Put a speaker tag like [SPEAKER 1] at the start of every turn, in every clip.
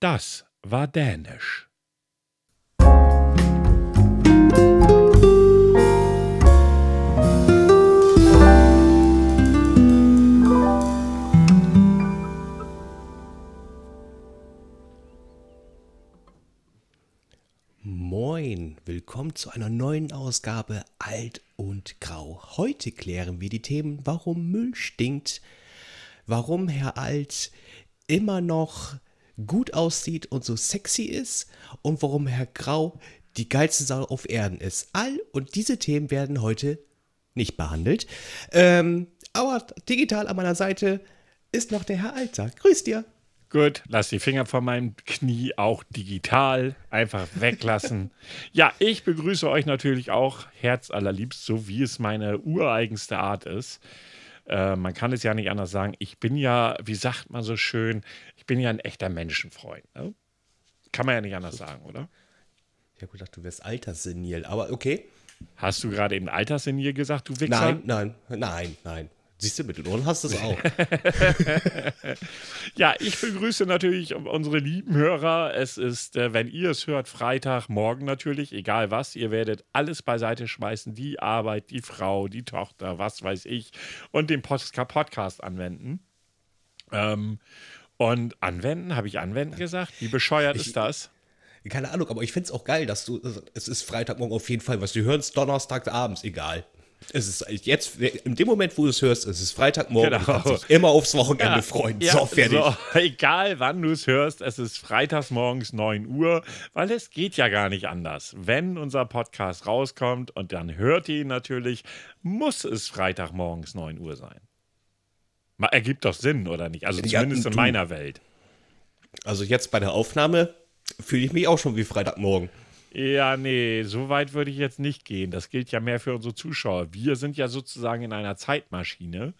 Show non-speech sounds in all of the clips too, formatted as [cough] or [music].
[SPEAKER 1] Das war Dänisch.
[SPEAKER 2] Moin, willkommen zu einer neuen Ausgabe Alt und Grau. Heute klären wir die Themen, warum Müll stinkt, warum Herr Alt immer noch gut aussieht und so sexy ist und warum Herr Grau die geilste Sau auf Erden ist. All und diese Themen werden heute nicht behandelt. Ähm, aber digital an meiner Seite ist noch der Herr Alter. Grüß dir.
[SPEAKER 1] Gut, lass die Finger von meinem Knie auch digital einfach weglassen. ja, ich begrüße euch natürlich auch herzallerliebst, so wie es meine ureigenste Art ist. Äh, man kann es ja nicht anders sagen. Ich bin ja, wie sagt man so schön, ich bin ja ein echter Menschenfreund. Ne? Kann man ja nicht anders sagen, oder?
[SPEAKER 2] Ich habe gedacht, du wärst alterssenil, aber okay.
[SPEAKER 1] Hast du gerade eben alterssenil gesagt, du Wichser?
[SPEAKER 2] Nein, nein, nein, nein. Siehst du, mit den Ohren hast du es auch. [laughs]
[SPEAKER 1] ja, ich begrüße natürlich unsere lieben Hörer. Es ist, äh, wenn ihr es hört, Freitagmorgen natürlich, egal was. Ihr werdet alles beiseite schmeißen: die Arbeit, die Frau, die Tochter, was weiß ich, und den Podcast anwenden. Ähm, und anwenden, habe ich anwenden gesagt? Wie bescheuert ich, ist das?
[SPEAKER 2] Keine Ahnung, aber ich finde es auch geil, dass du, es ist Freitagmorgen auf jeden Fall, was du hörst, Donnerstagabends, egal. Es ist jetzt, in dem Moment, wo du es hörst, es ist Freitagmorgen, genau. immer aufs Wochenende ja, freuen. Ja, so, fertig. So,
[SPEAKER 1] egal wann du es hörst, es ist freitagsmorgens 9 Uhr, weil es geht ja gar nicht anders. Wenn unser Podcast rauskommt und dann hört ihr ihn natürlich, muss es Freitagmorgens 9 Uhr sein. Ergibt doch Sinn, oder nicht? Also ja, zumindest in meiner Welt.
[SPEAKER 2] Also jetzt bei der Aufnahme fühle ich mich auch schon wie Freitagmorgen.
[SPEAKER 1] Ja, nee, so weit würde ich jetzt nicht gehen. Das gilt ja mehr für unsere Zuschauer. Wir sind ja sozusagen in einer Zeitmaschine,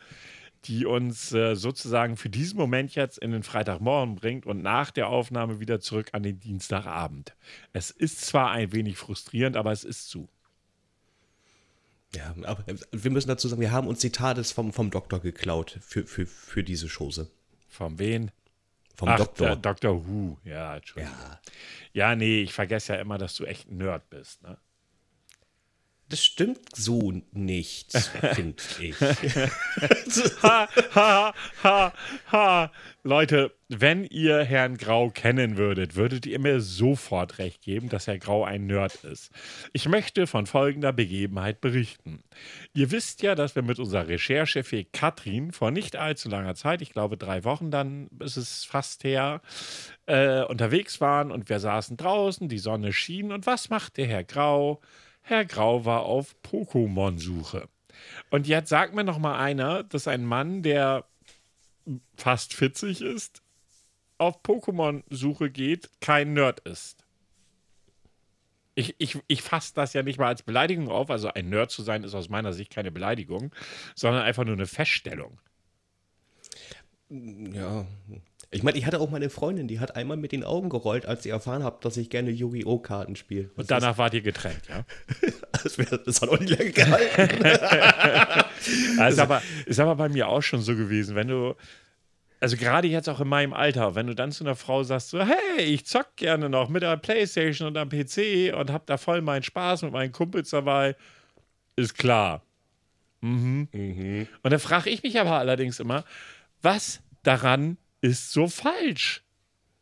[SPEAKER 1] die uns äh, sozusagen für diesen Moment jetzt in den Freitagmorgen bringt und nach der Aufnahme wieder zurück an den Dienstagabend. Es ist zwar ein wenig frustrierend, aber es ist zu.
[SPEAKER 2] Ja, aber wir müssen dazu sagen, wir haben uns Zitates vom, vom Doktor geklaut für, für, für diese Chose.
[SPEAKER 1] Vom wen?
[SPEAKER 2] Vom Ach, Doktor.
[SPEAKER 1] Dr. Who, ja, Entschuldigung. Ja. ja, nee, ich vergesse ja immer, dass du echt ein Nerd bist, ne?
[SPEAKER 2] Das stimmt so nicht, finde ich. [laughs] [laughs]
[SPEAKER 1] ha, ha, ha, ha. Leute, wenn ihr Herrn Grau kennen würdet, würdet ihr mir sofort recht geben, dass Herr Grau ein Nerd ist. Ich möchte von folgender Begebenheit berichten. Ihr wisst ja, dass wir mit unserer Recherchefee Katrin vor nicht allzu langer Zeit, ich glaube drei Wochen dann ist es fast her, äh, unterwegs waren und wir saßen draußen, die Sonne schien und was macht der Herr Grau? Herr Grau war auf Pokémon-Suche. Und jetzt sagt mir noch mal einer, dass ein Mann, der fast 40 ist, auf Pokémon-Suche geht, kein Nerd ist. Ich, ich, ich fasse das ja nicht mal als Beleidigung auf. Also ein Nerd zu sein ist aus meiner Sicht keine Beleidigung, sondern einfach nur eine Feststellung.
[SPEAKER 2] Ja, ich meine, ich hatte auch meine Freundin, die hat einmal mit den Augen gerollt, als sie erfahren hat, dass ich gerne Yu-Gi-Oh! Karten spiele.
[SPEAKER 1] Und danach ist, wart ihr getrennt, ja? [laughs]
[SPEAKER 2] das, wär, das, hat auch nicht lange gehalten. [laughs]
[SPEAKER 1] das ist aber, ist aber bei mir auch schon so gewesen, wenn du, also gerade jetzt auch in meinem Alter, wenn du dann zu einer Frau sagst, so, hey, ich zock gerne noch mit der Playstation und am PC und hab da voll meinen Spaß mit meinen Kumpels dabei, ist klar. Mhm. Mhm. Und dann frage ich mich aber allerdings immer, was daran ist so falsch.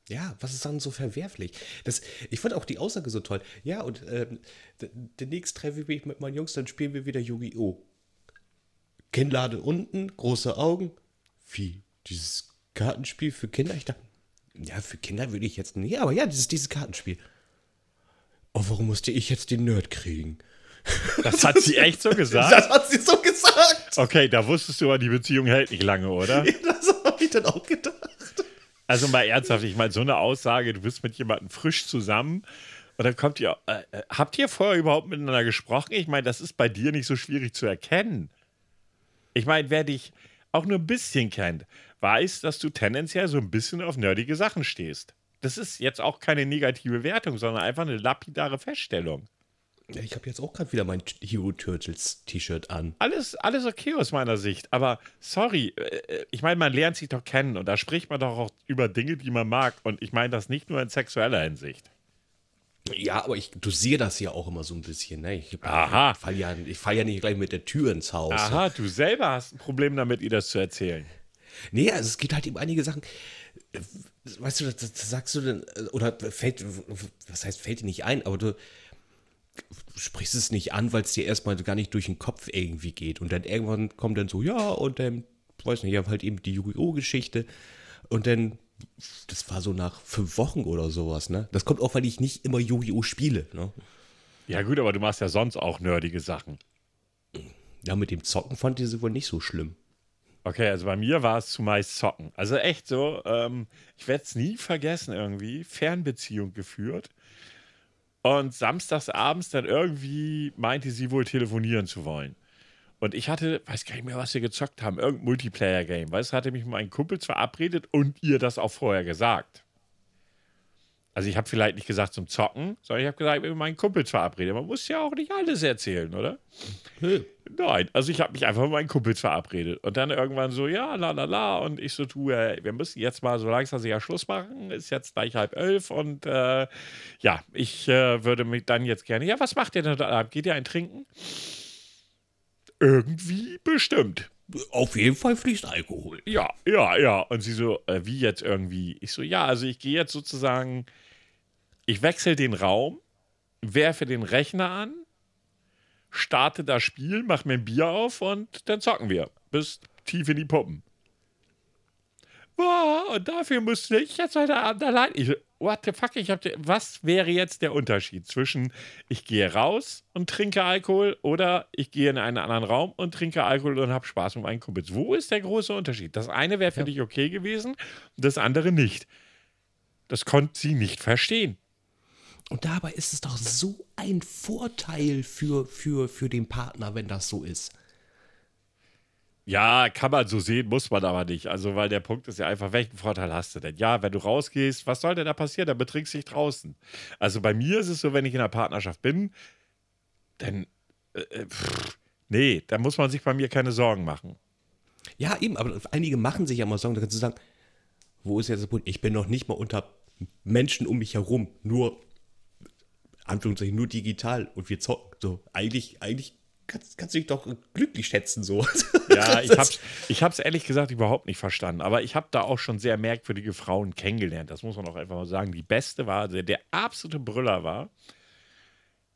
[SPEAKER 2] Ja, was ist dann so verwerflich? Das, ich fand auch die Aussage so toll. Ja, und ähm, demnächst treffe ich mich mit meinen Jungs, dann spielen wir wieder Yu-Gi-Oh! Kinnlade unten, große Augen. Wie? Dieses Kartenspiel für Kinder? Ich dachte, ja, für Kinder würde ich jetzt nicht, aber ja, dieses, dieses Kartenspiel. Oh, warum musste ich jetzt den Nerd kriegen?
[SPEAKER 1] Das hat sie echt so [laughs] gesagt?
[SPEAKER 2] Das hat sie so gesagt.
[SPEAKER 1] Okay, da wusstest du aber, die Beziehung hält nicht lange, oder? [laughs]
[SPEAKER 2] Ja, das [laughs] habe ich dann auch gedacht.
[SPEAKER 1] Also mal ernsthaft, ich meine, so eine Aussage, du bist mit jemandem frisch zusammen und dann kommt ihr, äh, äh, habt ihr vorher überhaupt miteinander gesprochen? Ich meine, das ist bei dir nicht so schwierig zu erkennen. Ich meine, wer dich auch nur ein bisschen kennt, weiß, dass du tendenziell so ein bisschen auf nerdige Sachen stehst. Das ist jetzt auch keine negative Wertung, sondern einfach eine lapidare Feststellung.
[SPEAKER 2] Ja, ich habe jetzt auch gerade wieder mein Hero Turtles T-Shirt an.
[SPEAKER 1] Alles, alles okay aus meiner Sicht. Aber sorry, äh, ich meine, man lernt sich doch kennen und da spricht man doch auch über Dinge, die man mag. Und ich meine das nicht nur in sexueller Hinsicht.
[SPEAKER 2] Ja, aber ich dosiere das ja auch immer so ein bisschen. Ne? Ich,
[SPEAKER 1] Aha.
[SPEAKER 2] Ich falle ja, fall ja nicht gleich mit der Tür ins Haus.
[SPEAKER 1] Aha, du selber hast ein Problem damit, ihr das zu erzählen.
[SPEAKER 2] Nee, also es gibt halt eben einige Sachen. äh, Weißt du, das, sagst du denn, äh, oder fällt, was heißt, fällt dir nicht ein, aber du sprichst es nicht an, weil es dir erstmal gar nicht durch den Kopf irgendwie geht. Und dann irgendwann kommt dann so, ja, und dann, weiß nicht, ich habe halt eben die Yu-Gi-Oh! Geschichte. Und dann, das war so nach fünf Wochen oder sowas, ne? Das kommt auch, weil ich nicht immer Yu-Gi-Oh! spiele, ne?
[SPEAKER 1] Ja, gut, aber du machst ja sonst auch nerdige Sachen.
[SPEAKER 2] Ja, mit dem Zocken fand ich sie wohl nicht so schlimm.
[SPEAKER 1] Okay, also bei mir war es zumeist Zocken. Also echt so, ähm, ich werde es nie vergessen irgendwie, Fernbeziehung geführt. Und samstags abends dann irgendwie meinte sie wohl telefonieren zu wollen. Und ich hatte, weiß gar nicht mehr, was wir gezockt haben, irgendein Multiplayer-Game. Weißt du, hatte mich mit meinen Kumpels verabredet und ihr das auch vorher gesagt. Also ich habe vielleicht nicht gesagt zum Zocken, sondern ich habe gesagt, ich bin mit meinen Kumpels verabredet. Man muss ja auch nicht alles erzählen, oder? Nein, also ich habe mich einfach mit meinen Kumpels verabredet. Und dann irgendwann so, ja, la la la. Und ich so tue, äh, wir müssen jetzt mal so langsam sicher Schluss machen. Ist jetzt gleich halb elf. Und äh, ja, ich äh, würde mich dann jetzt gerne. Ja, was macht ihr denn da? Geht ihr ein Trinken? Irgendwie bestimmt.
[SPEAKER 2] Auf jeden Fall fließt Alkohol.
[SPEAKER 1] Ja, ja, ja. Und sie so, äh, wie jetzt irgendwie? Ich so, ja, also ich gehe jetzt sozusagen, ich wechsle den Raum, werfe den Rechner an, starte das Spiel, mach mir ein Bier auf und dann zocken wir. Bis tief in die Puppen. Boah, und dafür musste ich jetzt heute Abend allein. Ich, what the fuck? Ich hab, was wäre jetzt der Unterschied zwischen ich gehe raus und trinke Alkohol oder ich gehe in einen anderen Raum und trinke Alkohol und habe Spaß mit meinen Kumpels? Wo ist der große Unterschied? Das eine wäre für dich okay gewesen, das andere nicht. Das konnte sie nicht verstehen.
[SPEAKER 2] Und dabei ist es doch so ein Vorteil für, für, für den Partner, wenn das so ist.
[SPEAKER 1] Ja, kann man so sehen, muss man aber nicht. Also, weil der Punkt ist ja einfach, welchen Vorteil hast du denn? Ja, wenn du rausgehst, was soll denn da passieren? Dann betrinkst du dich draußen. Also bei mir ist es so, wenn ich in einer Partnerschaft bin, dann, äh, äh, pff, nee, da muss man sich bei mir keine Sorgen machen.
[SPEAKER 2] Ja, eben, aber einige machen sich ja mal Sorgen, da kannst du sagen, wo ist jetzt der Punkt? Ich bin noch nicht mal unter Menschen um mich herum, nur, Anführungszeichen, nur digital und wir zocken. So, eigentlich, eigentlich kannst, kannst du dich doch glücklich schätzen, so. [laughs]
[SPEAKER 1] Ja, [laughs] ich hab's, ich hab's ehrlich gesagt überhaupt nicht verstanden. Aber ich habe da auch schon sehr merkwürdige Frauen kennengelernt. Das muss man auch einfach mal sagen. Die beste war, der, der absolute Brüller war.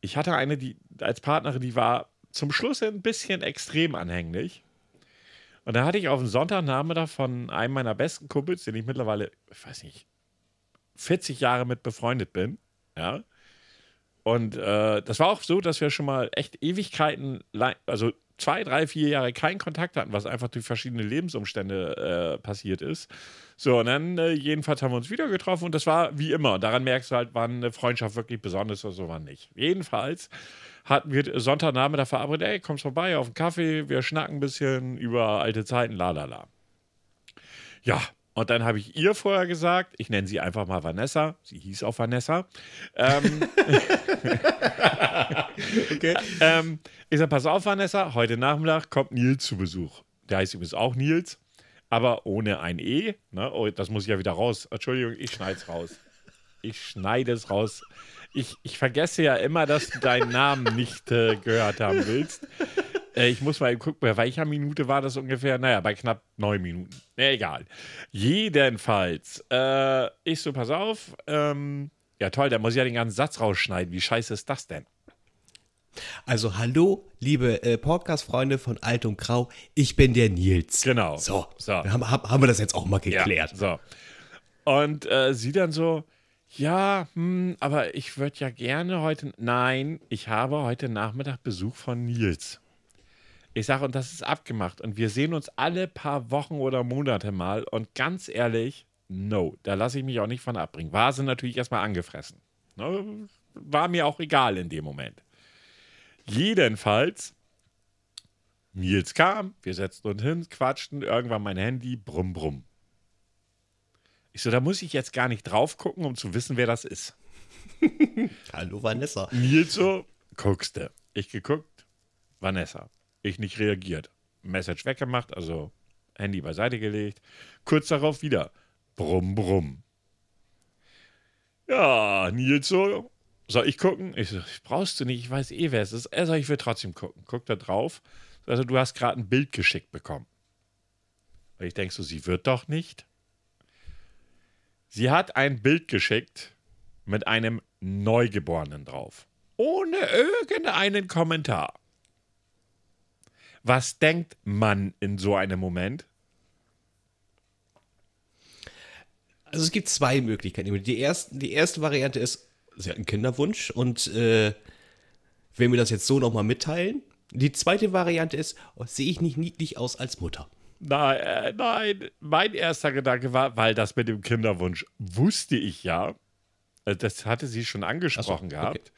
[SPEAKER 1] Ich hatte eine, die als Partnerin, die war zum Schluss ein bisschen extrem anhänglich. Und da hatte ich auf dem Sonntagnachmittag von einem meiner besten Kumpels, den ich mittlerweile, ich weiß nicht, 40 Jahre mit befreundet bin. Ja. Und äh, das war auch so, dass wir schon mal echt Ewigkeiten, also zwei, drei, vier Jahre keinen Kontakt hatten, was einfach durch verschiedene Lebensumstände äh, passiert ist. So, und dann äh, jedenfalls haben wir uns wieder getroffen und das war wie immer. Daran merkst du halt, wann eine Freundschaft wirklich besonders oder so, wann nicht. Jedenfalls hatten wir Sonntagnachmittag verabredet, ey, kommst vorbei auf einen Kaffee, wir schnacken ein bisschen über alte Zeiten, la la la. Ja, und dann habe ich ihr vorher gesagt, ich nenne sie einfach mal Vanessa, sie hieß auch Vanessa. Ähm, [laughs]
[SPEAKER 2] Okay.
[SPEAKER 1] ähm, ich sage, pass auf, Vanessa, heute Nachmittag kommt Nils zu Besuch. Der heißt übrigens auch Nils, aber ohne ein E. Ne? Oh, das muss ich ja wieder raus. Entschuldigung, ich schneide es raus. Ich schneide es raus. Ich, ich vergesse ja immer, dass du deinen Namen nicht äh, gehört haben willst. Äh, ich muss mal gucken, bei welcher Minute war das ungefähr? Naja, bei knapp neun Minuten. Ja, egal. Jedenfalls, äh, ich so, pass auf. Ähm, ja, toll, da muss ich ja den ganzen Satz rausschneiden. Wie scheiße ist das denn?
[SPEAKER 2] Also, hallo, liebe äh, Podcast-Freunde von Alt und Grau, ich bin der Nils.
[SPEAKER 1] Genau.
[SPEAKER 2] So,
[SPEAKER 1] So.
[SPEAKER 2] Haben haben wir das jetzt auch mal geklärt.
[SPEAKER 1] Ja, so. Und äh, sie dann so, ja, hm, aber ich würde ja gerne heute. Nein, ich habe heute Nachmittag Besuch von Nils. Ich sage, und das ist abgemacht. Und wir sehen uns alle paar Wochen oder Monate mal. Und ganz ehrlich, no, da lasse ich mich auch nicht von abbringen. War sie natürlich erstmal angefressen. Ne? War mir auch egal in dem Moment. Jedenfalls, Nils kam, wir setzten uns hin, quatschten, irgendwann mein Handy, brumm, brumm. Ich so, da muss ich jetzt gar nicht drauf gucken, um zu wissen, wer das ist. [laughs]
[SPEAKER 2] Hallo, Vanessa.
[SPEAKER 1] Nils so, guckste. Ich geguckt, Vanessa. Ich nicht reagiert. Message weggemacht, also Handy beiseite gelegt. Kurz darauf wieder. Brumm, brumm. Ja, Nils so. Soll ich gucken? Ich so, brauchst du nicht, ich weiß eh, wer es ist. Er sagt, ich will trotzdem gucken. Guck da drauf. Also, du hast gerade ein Bild geschickt bekommen. Und ich denke so, sie wird doch nicht. Sie hat ein Bild geschickt mit einem Neugeborenen drauf. Ohne irgendeinen Kommentar. Was denkt man in so einem Moment?
[SPEAKER 2] Also es gibt zwei Möglichkeiten. Die, erste, die erste Variante ist, sie hat einen Kinderwunsch und äh, will mir das jetzt so nochmal mitteilen. Die zweite Variante ist, oh, sehe ich nicht niedlich aus als Mutter?
[SPEAKER 1] Nein, äh, nein, mein erster Gedanke war, weil das mit dem Kinderwunsch wusste ich ja. Äh, das hatte sie schon angesprochen so, okay. gehabt.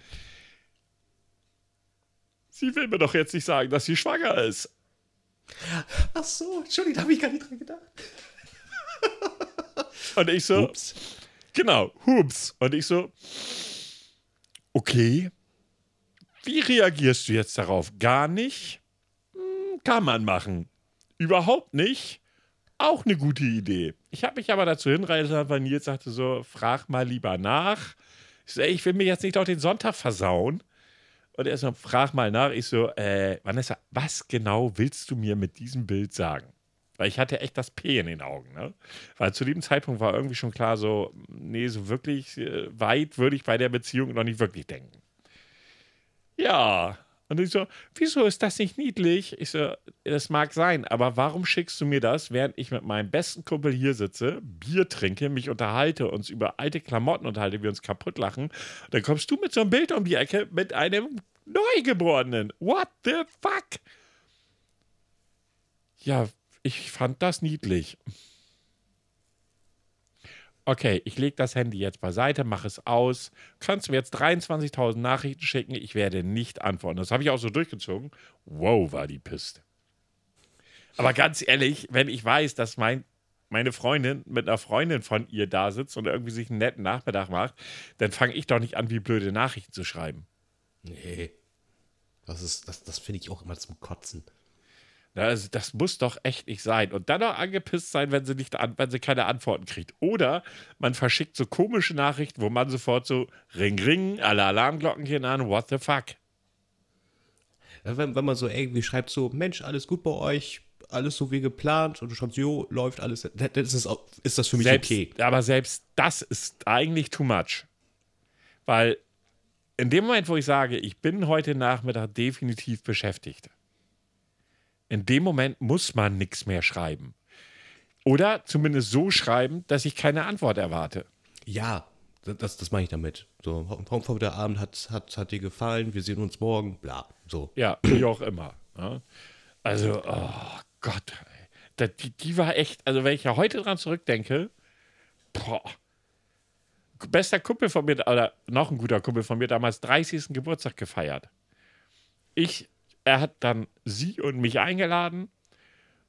[SPEAKER 1] Sie will mir doch jetzt nicht sagen, dass sie schwanger ist.
[SPEAKER 2] Ach so, Entschuldigung, da habe ich gar nicht dran gedacht. [laughs]
[SPEAKER 1] Und ich so, Ups. genau, hups. Und ich so, okay, wie reagierst du jetzt darauf? Gar nicht? Hm, kann man machen. Überhaupt nicht? Auch eine gute Idee. Ich habe mich aber dazu hinreißen lassen, weil Nils sagte so, frag mal lieber nach. Ich so, ey, ich will mir jetzt nicht auch den Sonntag versauen. Und er so, frag mal nach. Ich so, äh, Vanessa, was genau willst du mir mit diesem Bild sagen? Weil ich hatte echt das P in den Augen, ne? Weil zu dem Zeitpunkt war irgendwie schon klar, so, nee, so wirklich äh, weit würde ich bei der Beziehung noch nicht wirklich denken. Ja. Und ich so, wieso ist das nicht niedlich? Ich so, das mag sein, aber warum schickst du mir das, während ich mit meinem besten Kumpel hier sitze, Bier trinke, mich unterhalte, uns über alte Klamotten unterhalte, wir uns kaputt lachen. Dann kommst du mit so einem Bild um die Ecke mit einem Neugeborenen. What the fuck? Ja, ich fand das niedlich. Okay, ich lege das Handy jetzt beiseite, mache es aus. Kannst du mir jetzt 23.000 Nachrichten schicken? Ich werde nicht antworten. Das habe ich auch so durchgezogen. Wow, war die pisst. Aber ganz ehrlich, wenn ich weiß, dass mein, meine Freundin mit einer Freundin von ihr da sitzt und irgendwie sich einen netten Nachmittag macht, dann fange ich doch nicht an, wie blöde Nachrichten zu schreiben.
[SPEAKER 2] Nee. Das, das, das finde ich auch immer zum Kotzen.
[SPEAKER 1] Also das muss doch echt nicht sein. Und dann noch angepisst sein, wenn sie, nicht wenn sie keine Antworten kriegt. Oder man verschickt so komische Nachrichten, wo man sofort so Ring, Ring, alle Alarmglocken an, what the fuck.
[SPEAKER 2] Wenn, wenn man so irgendwie schreibt, so, Mensch, alles gut bei euch, alles so wie geplant und du schreibst, jo, läuft alles, das ist, ist das für mich
[SPEAKER 1] selbst,
[SPEAKER 2] okay.
[SPEAKER 1] Aber selbst das ist eigentlich too much. Weil in dem Moment, wo ich sage, ich bin heute Nachmittag definitiv beschäftigt, in dem Moment muss man nichts mehr schreiben. Oder zumindest so schreiben, dass ich keine Antwort erwarte.
[SPEAKER 2] Ja, das, das meine ich damit. So, hoffe, der Abend hat, hat, hat dir gefallen, wir sehen uns morgen, bla. So.
[SPEAKER 1] Ja, wie auch immer. Ne? Also, oh Gott. Die, die war echt, also wenn ich ja heute dran zurückdenke, boah. Bester Kumpel von mir, oder noch ein guter Kumpel von mir, damals 30. Geburtstag gefeiert. Ich er hat dann sie und mich eingeladen.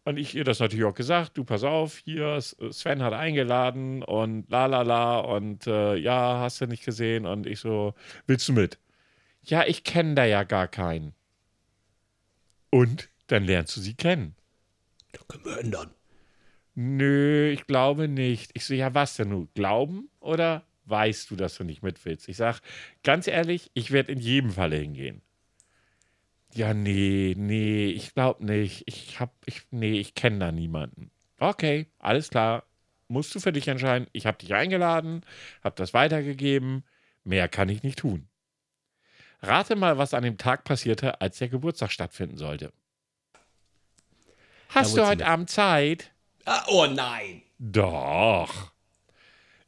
[SPEAKER 1] Und ich ihr das natürlich auch gesagt, du pass auf, hier, Sven hat eingeladen und la la la und äh, ja, hast du nicht gesehen und ich so, willst du mit? Ja, ich kenne da ja gar keinen. Und dann lernst du sie kennen.
[SPEAKER 2] Da können wir ändern.
[SPEAKER 1] Nö, ich glaube nicht. Ich so, ja, was denn nun? Glauben oder weißt du, dass du nicht mit willst? Ich sag, ganz ehrlich, ich werde in jedem Falle hingehen. Ja, nee, nee, ich glaube nicht. Ich hab, ich, nee, ich kenne da niemanden. Okay, alles klar. Musst du für dich entscheiden. Ich habe dich eingeladen, habe das weitergegeben. Mehr kann ich nicht tun. Rate mal, was an dem Tag passierte, als der Geburtstag stattfinden sollte. Hast du heute Abend Zeit?
[SPEAKER 2] Ah, oh nein.
[SPEAKER 1] Doch.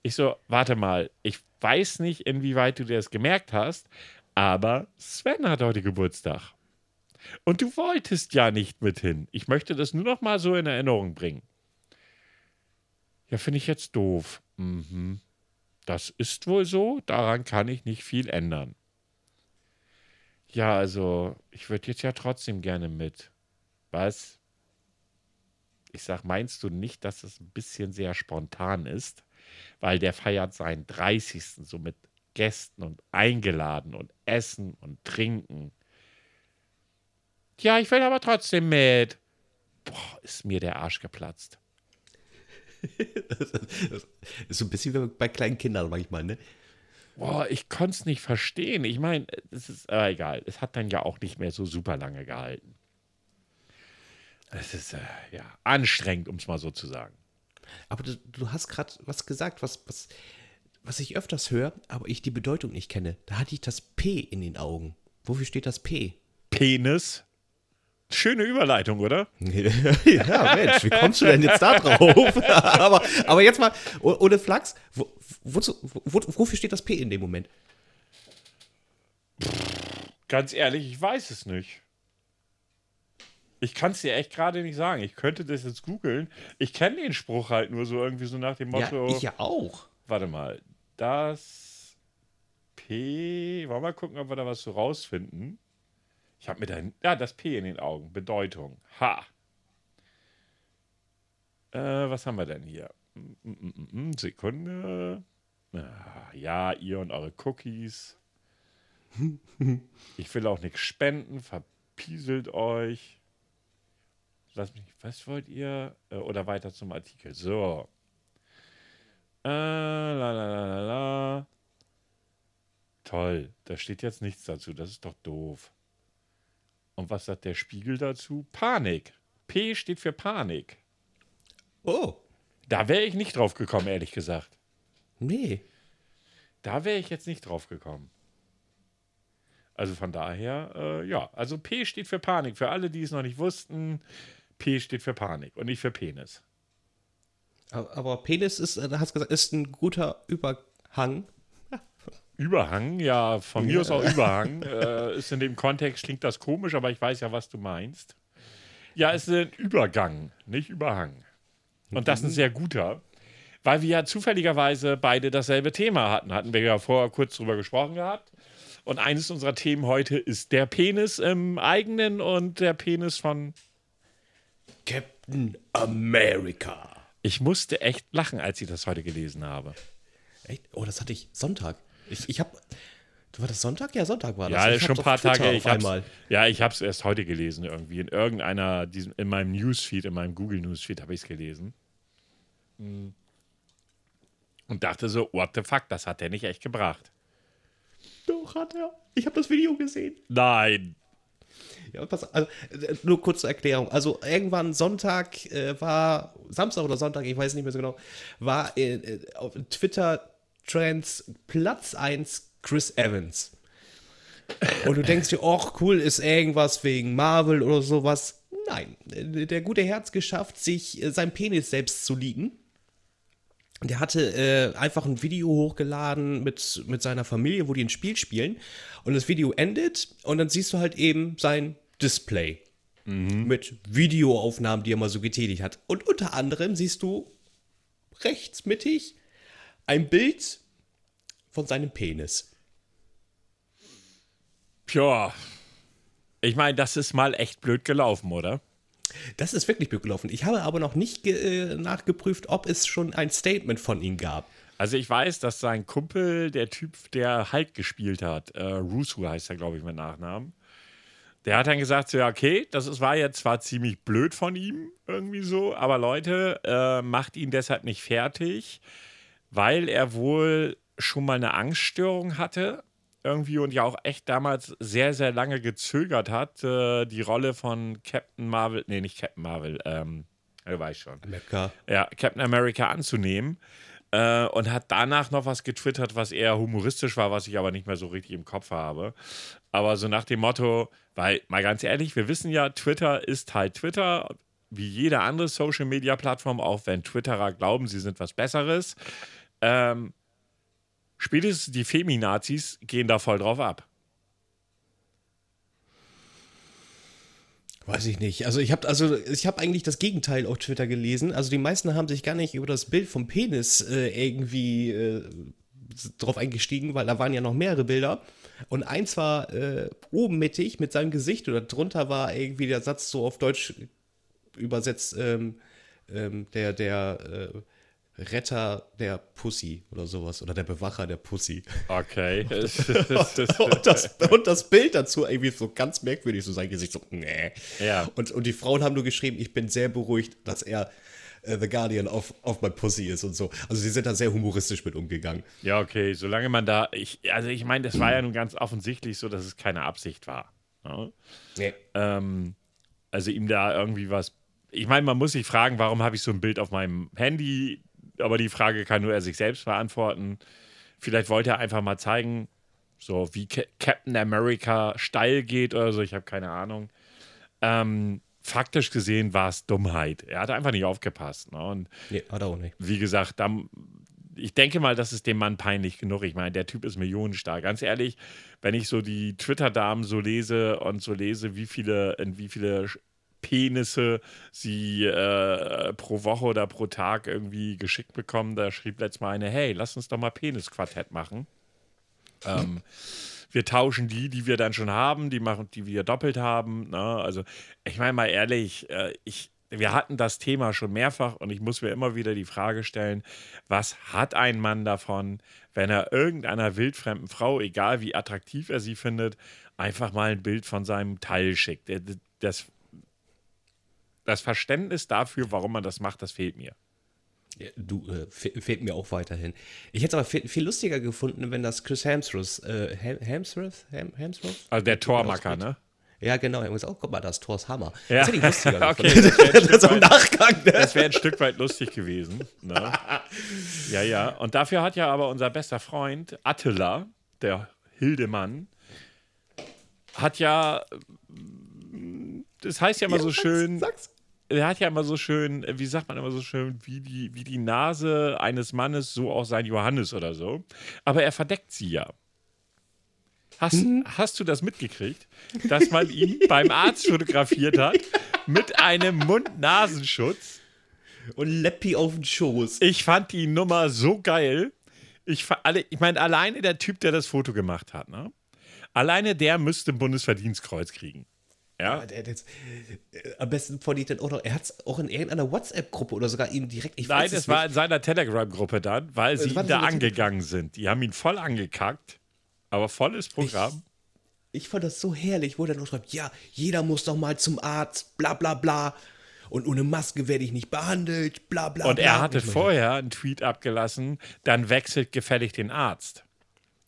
[SPEAKER 1] Ich so, warte mal, ich weiß nicht, inwieweit du dir das gemerkt hast, aber Sven hat heute Geburtstag. Und du wolltest ja nicht mit hin. Ich möchte das nur noch mal so in Erinnerung bringen. Ja, finde ich jetzt doof. Mhm. Das ist wohl so, daran kann ich nicht viel ändern. Ja, also, ich würde jetzt ja trotzdem gerne mit. Was? Ich sag, meinst du nicht, dass es ein bisschen sehr spontan ist? Weil der feiert seinen 30. so mit Gästen und eingeladen und essen und trinken. Ja, ich will aber trotzdem mit. Boah, ist mir der Arsch geplatzt.
[SPEAKER 2] das [laughs] ist so ein bisschen wie bei kleinen Kindern manchmal, ne?
[SPEAKER 1] Boah, ich konnte es nicht verstehen. Ich meine, es ist aber egal. Es hat dann ja auch nicht mehr so super lange gehalten. Es ist äh, ja anstrengend, um es mal so zu sagen.
[SPEAKER 2] Aber du, du hast gerade was gesagt, was, was, was ich öfters höre, aber ich die Bedeutung nicht kenne. Da hatte ich das P in den Augen. Wofür steht das P?
[SPEAKER 1] Penis. Schöne Überleitung, oder? [laughs]
[SPEAKER 2] ja, Mensch, wie kommst du denn jetzt da drauf? [laughs] aber, aber jetzt mal, oh- ohne Flachs, wo, wozu, wo, wofür steht das P in dem Moment?
[SPEAKER 1] Ganz ehrlich, ich weiß es nicht. Ich kann es dir echt gerade nicht sagen. Ich könnte das jetzt googeln. Ich kenne den Spruch halt nur so irgendwie so nach dem Motto.
[SPEAKER 2] Ja, ich ja auch.
[SPEAKER 1] Warte mal. Das P. Wollen wir mal gucken, ob wir da was so rausfinden? Ich habe mir da. Ja, das P in den Augen. Bedeutung. Ha. Äh, was haben wir denn hier? Sekunde. Ah, Ja, ihr und eure Cookies. [laughs] Ich will auch nichts spenden. Verpieselt euch. Lass mich. Was wollt ihr? Äh, Oder weiter zum Artikel. So. Äh, la, la, la, la, la. Toll, da steht jetzt nichts dazu. Das ist doch doof. Und was sagt der Spiegel dazu? Panik. P steht für Panik.
[SPEAKER 2] Oh,
[SPEAKER 1] Da wäre ich nicht drauf gekommen, ehrlich gesagt.
[SPEAKER 2] nee.
[SPEAKER 1] Da wäre ich jetzt nicht drauf gekommen. Also von daher, äh, ja. Also P steht für Panik. Für alle, die es noch nicht wussten, P steht für Panik und nicht für Penis.
[SPEAKER 2] Aber Penis ist, äh, du hast gesagt, ist ein guter Überhang.
[SPEAKER 1] Überhang, ja, von mir aus auch Überhang. Äh, ist in dem Kontext, klingt das komisch, aber ich weiß ja, was du meinst. Ja, es ist ein Übergang, nicht Überhang. Und das ist ein sehr guter, weil wir ja zufälligerweise beide dasselbe Thema hatten. Hatten wir ja vorher kurz drüber gesprochen gehabt. Und eines unserer Themen heute ist der Penis im eigenen und der Penis von.
[SPEAKER 2] Captain America.
[SPEAKER 1] Ich musste echt lachen, als ich das heute gelesen habe.
[SPEAKER 2] Echt? Oh, das hatte ich Sonntag. Ich, ich hab. War das Sonntag? Ja, Sonntag war das.
[SPEAKER 1] Ja,
[SPEAKER 2] Ich
[SPEAKER 1] schon ein paar Tage. Ich hab's,
[SPEAKER 2] einmal.
[SPEAKER 1] ja, ich habe es erst heute gelesen, irgendwie. In irgendeiner, diesem, in meinem Newsfeed, in meinem Google Newsfeed habe ich es gelesen. Mm. Und dachte so, what the fuck, das hat der nicht echt gebracht.
[SPEAKER 2] Doch, hat er. Ich habe das Video gesehen.
[SPEAKER 1] Nein.
[SPEAKER 2] Ja, pass, also, äh, nur kurz zur Erklärung. Also irgendwann Sonntag äh, war, Samstag oder Sonntag, ich weiß nicht mehr so genau, war äh, äh, auf Twitter Trends Platz 1 Chris Evans. Und du denkst dir, ach cool, ist irgendwas wegen Marvel oder sowas. Nein, der gute Herz geschafft, sich äh, sein Penis selbst zu liegen. Der hatte äh, einfach ein Video hochgeladen mit, mit seiner Familie, wo die ein Spiel spielen. Und das Video endet und dann siehst du halt eben sein Display mit Videoaufnahmen, die er mal so getätigt hat. Und unter anderem siehst du rechts mittig ein Bild von seinem Penis.
[SPEAKER 1] Tja. Ich meine, das ist mal echt blöd gelaufen, oder?
[SPEAKER 2] Das ist wirklich blöd gelaufen. Ich habe aber noch nicht äh, nachgeprüft, ob es schon ein Statement von ihm gab.
[SPEAKER 1] Also ich weiß, dass sein Kumpel, der Typ, der Hulk gespielt hat, äh, Rusu heißt er, glaube ich, mit Nachnamen, der hat dann gesagt, so, ja, okay, das ist, war jetzt zwar ziemlich blöd von ihm, irgendwie so, aber Leute, äh, macht ihn deshalb nicht fertig, weil er wohl schon mal eine Angststörung hatte, irgendwie und ja auch echt damals sehr, sehr lange gezögert hat, äh, die Rolle von Captain Marvel, nee, nicht Captain Marvel, ähm, du weißt schon
[SPEAKER 2] Amerika.
[SPEAKER 1] ja, Captain America anzunehmen. Äh, und hat danach noch was getwittert, was eher humoristisch war, was ich aber nicht mehr so richtig im Kopf habe. Aber so nach dem Motto, weil, mal ganz ehrlich, wir wissen ja, Twitter ist halt Twitter, wie jede andere Social-Media-Plattform, auch wenn Twitterer glauben, sie sind was Besseres. Ähm, spätestens die Feminazis gehen da voll drauf ab.
[SPEAKER 2] Weiß ich nicht. Also ich habe also ich habe eigentlich das Gegenteil auf Twitter gelesen. Also die meisten haben sich gar nicht über das Bild vom Penis äh, irgendwie äh, drauf eingestiegen, weil da waren ja noch mehrere Bilder. Und eins war äh, oben mittig mit seinem Gesicht oder drunter war irgendwie der Satz so auf Deutsch übersetzt, ähm, ähm, der, der, äh, Retter der Pussy oder sowas. Oder der Bewacher der Pussy.
[SPEAKER 1] Okay. [laughs]
[SPEAKER 2] und, das, und das Bild dazu irgendwie so ganz merkwürdig, so sein Gesicht so, nee.
[SPEAKER 1] Ja.
[SPEAKER 2] Und, und die Frauen haben nur geschrieben, ich bin sehr beruhigt, dass er äh, The Guardian auf, auf my Pussy ist und so. Also sie sind da sehr humoristisch mit umgegangen.
[SPEAKER 1] Ja, okay, solange man da, ich, also ich meine, das war ja nun ganz offensichtlich so, dass es keine Absicht war. Ja?
[SPEAKER 2] Nee.
[SPEAKER 1] Ähm, also ihm da irgendwie was. Ich meine, man muss sich fragen, warum habe ich so ein Bild auf meinem Handy? Aber die Frage kann nur er sich selbst beantworten. Vielleicht wollte er einfach mal zeigen, so wie Ca- Captain America steil geht oder so. Ich habe keine Ahnung. Ähm, faktisch gesehen war es Dummheit. Er hat einfach nicht aufgepasst. Ne? Und
[SPEAKER 2] Nee, hat er auch nicht.
[SPEAKER 1] wie gesagt, da, ich denke mal, das ist dem Mann peinlich genug. Ich meine, der Typ ist millionenstark. Ganz ehrlich, wenn ich so die Twitter-Damen so lese und so lese, wie viele, in wie viele Penisse sie äh, pro Woche oder pro Tag irgendwie geschickt bekommen, da schrieb letztes Mal eine, hey, lass uns doch mal Penisquartett machen. Ähm, wir tauschen die, die wir dann schon haben, die machen, die wir doppelt haben. Ne? Also, ich meine mal ehrlich, äh, ich, wir hatten das Thema schon mehrfach und ich muss mir immer wieder die Frage stellen, was hat ein Mann davon, wenn er irgendeiner wildfremden Frau, egal wie attraktiv er sie findet, einfach mal ein Bild von seinem Teil schickt. Das, das Verständnis dafür, warum man das macht, das fehlt mir.
[SPEAKER 2] Ja, du, äh, fe- fehlt mir auch weiterhin. Ich hätte es aber viel, viel lustiger gefunden, wenn das Chris Hemsworth, äh, Hem- Hemsworth? Hem- Hemsworth?
[SPEAKER 1] Also der Tormacker, ne?
[SPEAKER 2] Ja, genau. Er muss auch, guck mal, das Tor ist Hammer.
[SPEAKER 1] Ja.
[SPEAKER 2] Das hätte ich lustiger [laughs]
[SPEAKER 1] Okay,
[SPEAKER 2] gefunden.
[SPEAKER 1] das wäre ein [laughs]
[SPEAKER 2] ne?
[SPEAKER 1] Wäre ein Stück weit lustig gewesen. Ne? [laughs] Ja, ja. Und dafür hat ja aber unser bester Freund Attila, der Hildemann, hat ja, das heißt ja immer so schön,
[SPEAKER 2] Sag's.
[SPEAKER 1] Er hat ja immer so schön, wie sagt man immer so schön, wie die, wie die Nase eines Mannes, so auch sein Johannes oder so. Aber er verdeckt sie ja. Hast, hast du das mitgekriegt, dass man ihn [laughs] beim Arzt fotografiert hat mit einem Mund-Nasenschutz?
[SPEAKER 2] Und Leppi auf den Schoß.
[SPEAKER 1] Ich fand die Nummer so geil. Ich, alle, ich meine, alleine der Typ, der das Foto gemacht hat, ne? Alleine der müsste ein Bundesverdienstkreuz kriegen. Ja.
[SPEAKER 2] Aber der hat jetzt, äh, am besten von dann auch noch, er hat es auch in irgendeiner WhatsApp-Gruppe oder sogar ihm direkt, ich
[SPEAKER 1] Nein, es war in seiner Telegram-Gruppe dann, weil sie
[SPEAKER 2] war
[SPEAKER 1] ihn da
[SPEAKER 2] der
[SPEAKER 1] angegangen sind. Die haben ihn voll angekackt. Aber volles Programm.
[SPEAKER 2] Ich fand das so herrlich, wo er noch schreibt, ja, jeder muss doch mal zum Arzt, bla bla bla. Und ohne Maske werde ich nicht behandelt, bla bla
[SPEAKER 1] Und
[SPEAKER 2] bla.
[SPEAKER 1] er hatte
[SPEAKER 2] Ich meine,
[SPEAKER 1] vorher einen Tweet abgelassen, dann wechselt gefällig den Arzt.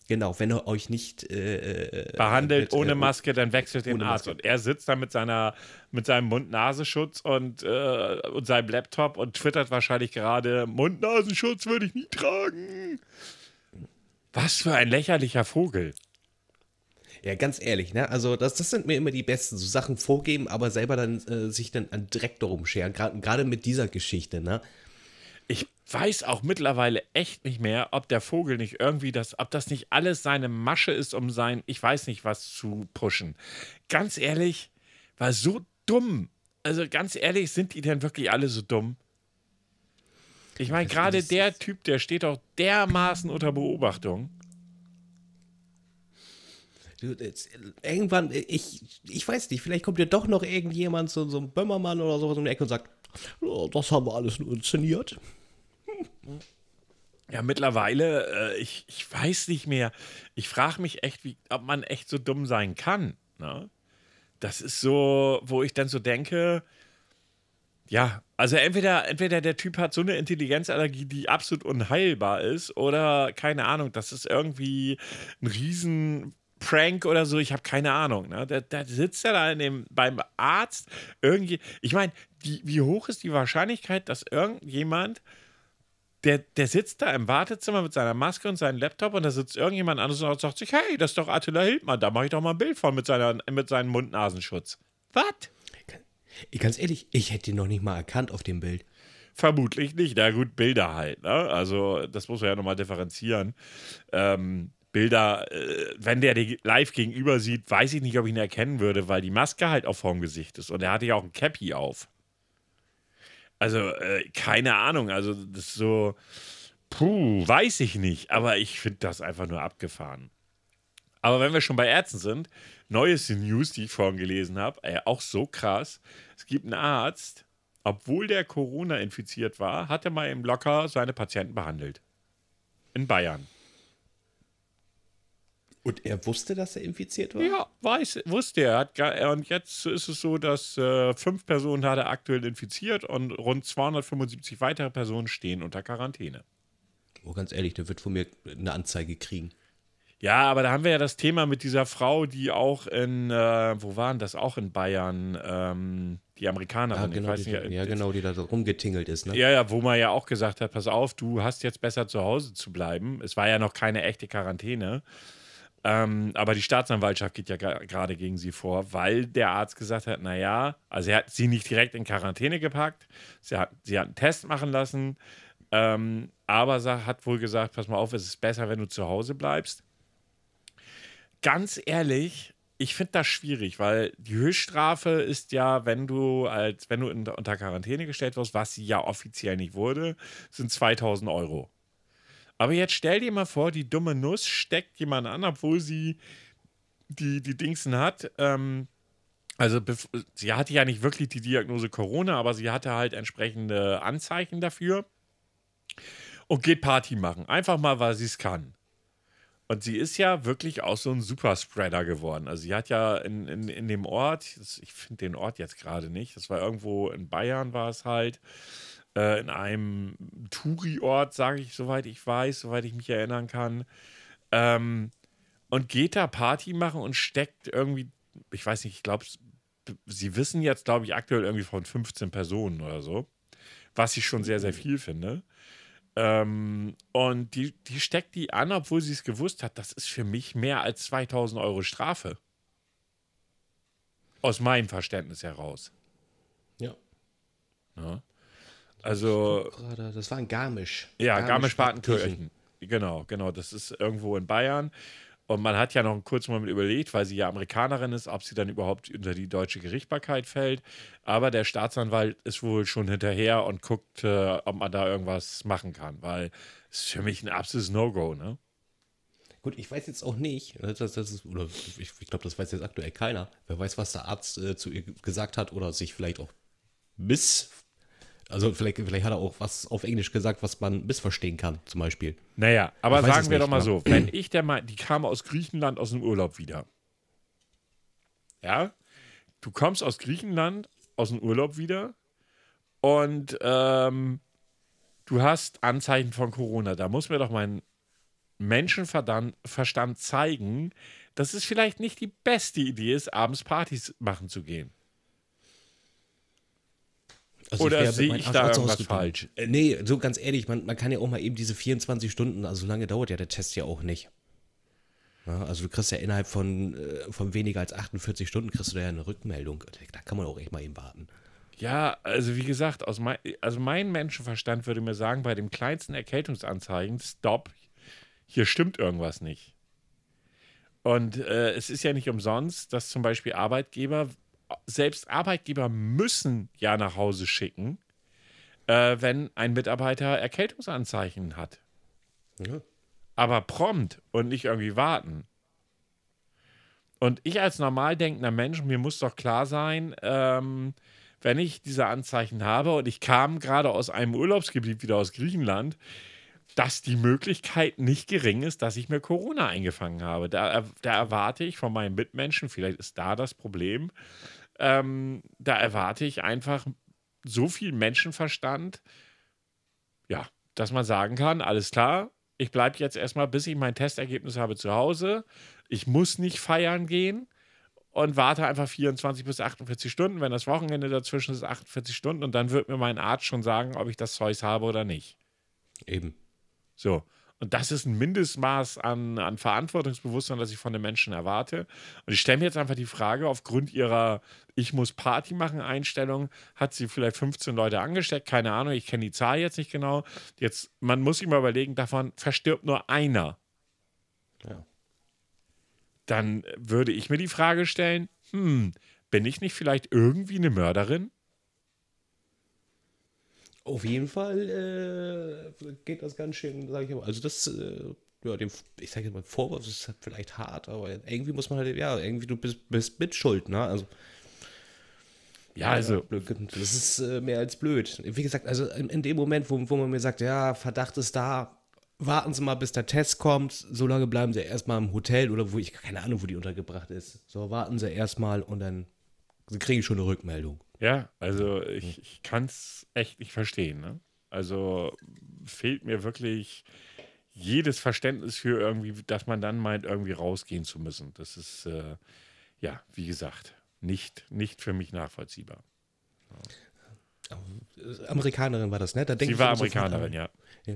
[SPEAKER 2] Genau, wenn er euch nicht äh, äh,
[SPEAKER 1] Behandelt
[SPEAKER 2] mit, äh,
[SPEAKER 1] ohne Maske, dann wechselt den Arzt.
[SPEAKER 2] Maske.
[SPEAKER 1] Und er sitzt da mit, seiner, mit seinem Mund-Nasenschutz und, äh, und seinem Laptop und twittert wahrscheinlich gerade: Mund-Nasenschutz würde ich nie tragen. Was für ein lächerlicher Vogel.
[SPEAKER 2] Ja, ganz ehrlich, ne? Also, das, das sind mir immer die besten. So Sachen vorgeben, aber selber dann äh, sich dann an direkt darum scheren. Gerade gerade mit dieser Geschichte, ne?
[SPEAKER 1] Weiß auch mittlerweile echt nicht mehr, ob der Vogel nicht irgendwie das, ob das nicht alles seine Masche ist, um sein, ich weiß nicht was zu pushen. Ganz ehrlich, war so dumm. Also ganz ehrlich, sind die denn wirklich alle so dumm? Ich meine, gerade der Typ, der steht doch dermaßen unter Beobachtung.
[SPEAKER 2] Du, jetzt, irgendwann, ich, ich weiß nicht, vielleicht kommt ja doch noch irgendjemand, so, so ein Böhmermann oder sowas um die Ecke und sagt, oh, das haben wir alles nur inszeniert.
[SPEAKER 1] Ja, mittlerweile, äh, ich, ich weiß nicht mehr. Ich frage mich echt, wie, ob man echt so dumm sein kann. Ne? Das ist so, wo ich dann so denke, ja, also entweder, entweder der Typ hat so eine Intelligenzallergie, die absolut unheilbar ist, oder keine Ahnung, das ist irgendwie ein riesen Prank oder so, ich habe keine Ahnung. Ne? Da, da sitzt er da in dem, beim Arzt irgendwie. Ich meine, wie hoch ist die Wahrscheinlichkeit, dass irgendjemand der, der sitzt da im Wartezimmer mit seiner Maske und seinem Laptop und da sitzt irgendjemand anderes und sagt sich, hey, das ist doch Attila Hildmann, da mache ich doch mal ein Bild von mit, seiner, mit seinem Mund-Nasenschutz. Was?
[SPEAKER 2] Ganz ehrlich, ich hätte ihn noch nicht mal erkannt auf dem Bild.
[SPEAKER 1] Vermutlich nicht. Na gut, Bilder halt. Ne? Also, das muss man ja nochmal differenzieren. Ähm, Bilder, äh, wenn der dir live gegenüber sieht, weiß ich nicht, ob ich ihn erkennen würde, weil die Maske halt auch vorm Gesicht ist und er hatte ja auch ein Cappy auf. Also, äh, keine Ahnung. Also, das ist so, puh, weiß ich nicht. Aber ich finde das einfach nur abgefahren. Aber wenn wir schon bei Ärzten sind, neueste News, die ich vorhin gelesen habe, äh, auch so krass. Es gibt einen Arzt, obwohl der Corona infiziert war, hat er mal im Locker seine Patienten behandelt. In Bayern.
[SPEAKER 2] Und er wusste, dass er infiziert war?
[SPEAKER 1] Ja, weiß, wusste er. Hat und jetzt ist es so, dass äh, fünf Personen hat er aktuell infiziert und rund 275 weitere Personen stehen unter Quarantäne.
[SPEAKER 2] Oh, ganz ehrlich, der wird von mir eine Anzeige kriegen.
[SPEAKER 1] Ja, aber da haben wir ja das Thema mit dieser Frau, die auch in, äh, wo waren das? Auch in Bayern, ähm, die Amerikanerin.
[SPEAKER 2] Ja, genau, die, nicht, ja, genau, die da so rumgetingelt ist. Ne?
[SPEAKER 1] Ja, ja, wo man ja auch gesagt hat, pass auf, du hast jetzt besser zu Hause zu bleiben. Es war ja noch keine echte Quarantäne. Ähm, aber die Staatsanwaltschaft geht ja gerade gegen sie vor, weil der Arzt gesagt hat, naja, also er hat sie nicht direkt in Quarantäne gepackt, sie hat, sie hat einen Test machen lassen, ähm, aber hat wohl gesagt, pass mal auf, es ist besser, wenn du zu Hause bleibst. Ganz ehrlich, ich finde das schwierig, weil die Höchststrafe ist ja, wenn du als wenn du in, unter Quarantäne gestellt wirst, was sie ja offiziell nicht wurde, sind 2000 Euro. Aber jetzt stell dir mal vor, die dumme Nuss steckt jemand an, obwohl sie die, die Dingsen hat. Ähm, also sie hatte ja nicht wirklich die Diagnose Corona, aber sie hatte halt entsprechende Anzeichen dafür und geht Party machen. Einfach mal, weil sie es kann. Und sie ist ja wirklich auch so ein Superspreader geworden. Also sie hat ja in, in, in dem Ort, ich finde den Ort jetzt gerade nicht, das war irgendwo in Bayern war es halt, äh, in einem Touri-Ort, sage ich, soweit ich weiß, soweit ich mich erinnern kann. Ähm, und geht da Party machen und steckt irgendwie, ich weiß nicht, ich glaube, sie wissen jetzt, glaube ich, aktuell irgendwie von 15 Personen oder so. Was ich schon sehr, sehr viel finde. Ähm, und die, die steckt die an, obwohl sie es gewusst hat. Das ist für mich mehr als 2000 Euro Strafe. Aus meinem Verständnis heraus.
[SPEAKER 2] Ja.
[SPEAKER 1] ja. Also.
[SPEAKER 2] Das war in Garmisch.
[SPEAKER 1] Ja, Garmisch-Partenkirchen. Genau, genau. Das ist irgendwo in Bayern. Und man hat ja noch einen kurzen Moment überlegt, weil sie ja Amerikanerin ist, ob sie dann überhaupt unter die deutsche Gerichtbarkeit fällt. Aber der Staatsanwalt ist wohl schon hinterher und guckt, äh, ob man da irgendwas machen kann, weil es ist für mich ein absolutes No-Go, ne?
[SPEAKER 2] Gut, ich weiß jetzt auch nicht, das, das ist, oder ich, ich glaube, das weiß jetzt aktuell keiner. Wer weiß, was der Arzt äh, zu ihr gesagt hat oder sich vielleicht auch miss also vielleicht, vielleicht hat er auch was auf Englisch gesagt, was man missverstehen kann, zum Beispiel.
[SPEAKER 1] Naja, aber sagen wir nicht, doch mal ne? so, wenn ich der mal, die kam aus Griechenland aus dem Urlaub wieder. Ja, du kommst aus Griechenland aus dem Urlaub wieder und ähm, du hast Anzeichen von Corona. Da muss mir doch mein Menschenverstand zeigen, dass es vielleicht nicht die beste Idee ist, abends Partys machen zu gehen. Also Oder sehe ich da irgendwas falsch?
[SPEAKER 2] Äh, nee, so ganz ehrlich, man, man kann ja auch mal eben diese 24 Stunden, also so lange dauert ja der Test ja auch nicht. Ja, also du kriegst ja innerhalb von, äh, von weniger als 48 Stunden kriegst du da ja eine Rückmeldung. Da kann man auch echt mal eben warten.
[SPEAKER 1] Ja, also wie gesagt, aus mein, also mein Menschenverstand würde mir sagen, bei dem kleinsten Erkältungsanzeigen, stopp, hier stimmt irgendwas nicht. Und äh, es ist ja nicht umsonst, dass zum Beispiel Arbeitgeber selbst Arbeitgeber müssen ja nach Hause schicken, äh, wenn ein Mitarbeiter Erkältungsanzeichen hat. Ja. Aber prompt und nicht irgendwie warten. Und ich als normal denkender Mensch, mir muss doch klar sein, ähm, wenn ich diese Anzeichen habe und ich kam gerade aus einem Urlaubsgebiet wieder aus Griechenland, dass die Möglichkeit nicht gering ist, dass ich mir Corona eingefangen habe. Da, da erwarte ich von meinen Mitmenschen, vielleicht ist da das Problem, ähm, da erwarte ich einfach so viel Menschenverstand, ja, dass man sagen kann, alles klar, ich bleibe jetzt erstmal, bis ich mein Testergebnis habe zu Hause. Ich muss nicht feiern gehen und warte einfach 24 bis 48 Stunden. Wenn das Wochenende dazwischen ist, 48 Stunden und dann wird mir mein Arzt schon sagen, ob ich das Zeug habe oder nicht.
[SPEAKER 2] Eben.
[SPEAKER 1] So. Und das ist ein Mindestmaß an, an Verantwortungsbewusstsein, das ich von den Menschen erwarte. Und ich stelle mir jetzt einfach die Frage, aufgrund ihrer Ich muss Party machen Einstellung, hat sie vielleicht 15 Leute angesteckt, keine Ahnung, ich kenne die Zahl jetzt nicht genau. Jetzt, man muss sich mal überlegen, davon verstirbt nur einer.
[SPEAKER 2] Ja.
[SPEAKER 1] Dann würde ich mir die Frage stellen, hm, bin ich nicht vielleicht irgendwie eine Mörderin?
[SPEAKER 2] Auf jeden Fall äh, geht das ganz schön, sage ich mal. Also das, äh, ja, dem, ich sage jetzt mal, Vorwurf ist vielleicht hart, aber irgendwie muss man halt, ja, irgendwie du bist, bist mit Schuld, ne? Also
[SPEAKER 1] Ja, also.
[SPEAKER 2] Das ist äh, mehr als blöd. Wie gesagt, also in, in dem Moment, wo, wo man mir sagt, ja, Verdacht ist da, warten Sie mal, bis der Test kommt. So lange bleiben Sie erstmal im Hotel oder wo ich keine Ahnung, wo die untergebracht ist. So, warten Sie erstmal und dann kriege ich schon eine Rückmeldung.
[SPEAKER 1] Ja, also ich, ich kann es echt nicht verstehen. Ne? Also fehlt mir wirklich jedes Verständnis für irgendwie, dass man dann meint, irgendwie rausgehen zu müssen. Das ist, äh, ja, wie gesagt, nicht, nicht für mich nachvollziehbar.
[SPEAKER 2] Amerikanerin war das, ne? Da
[SPEAKER 1] Sie war Amerikanerin, ja.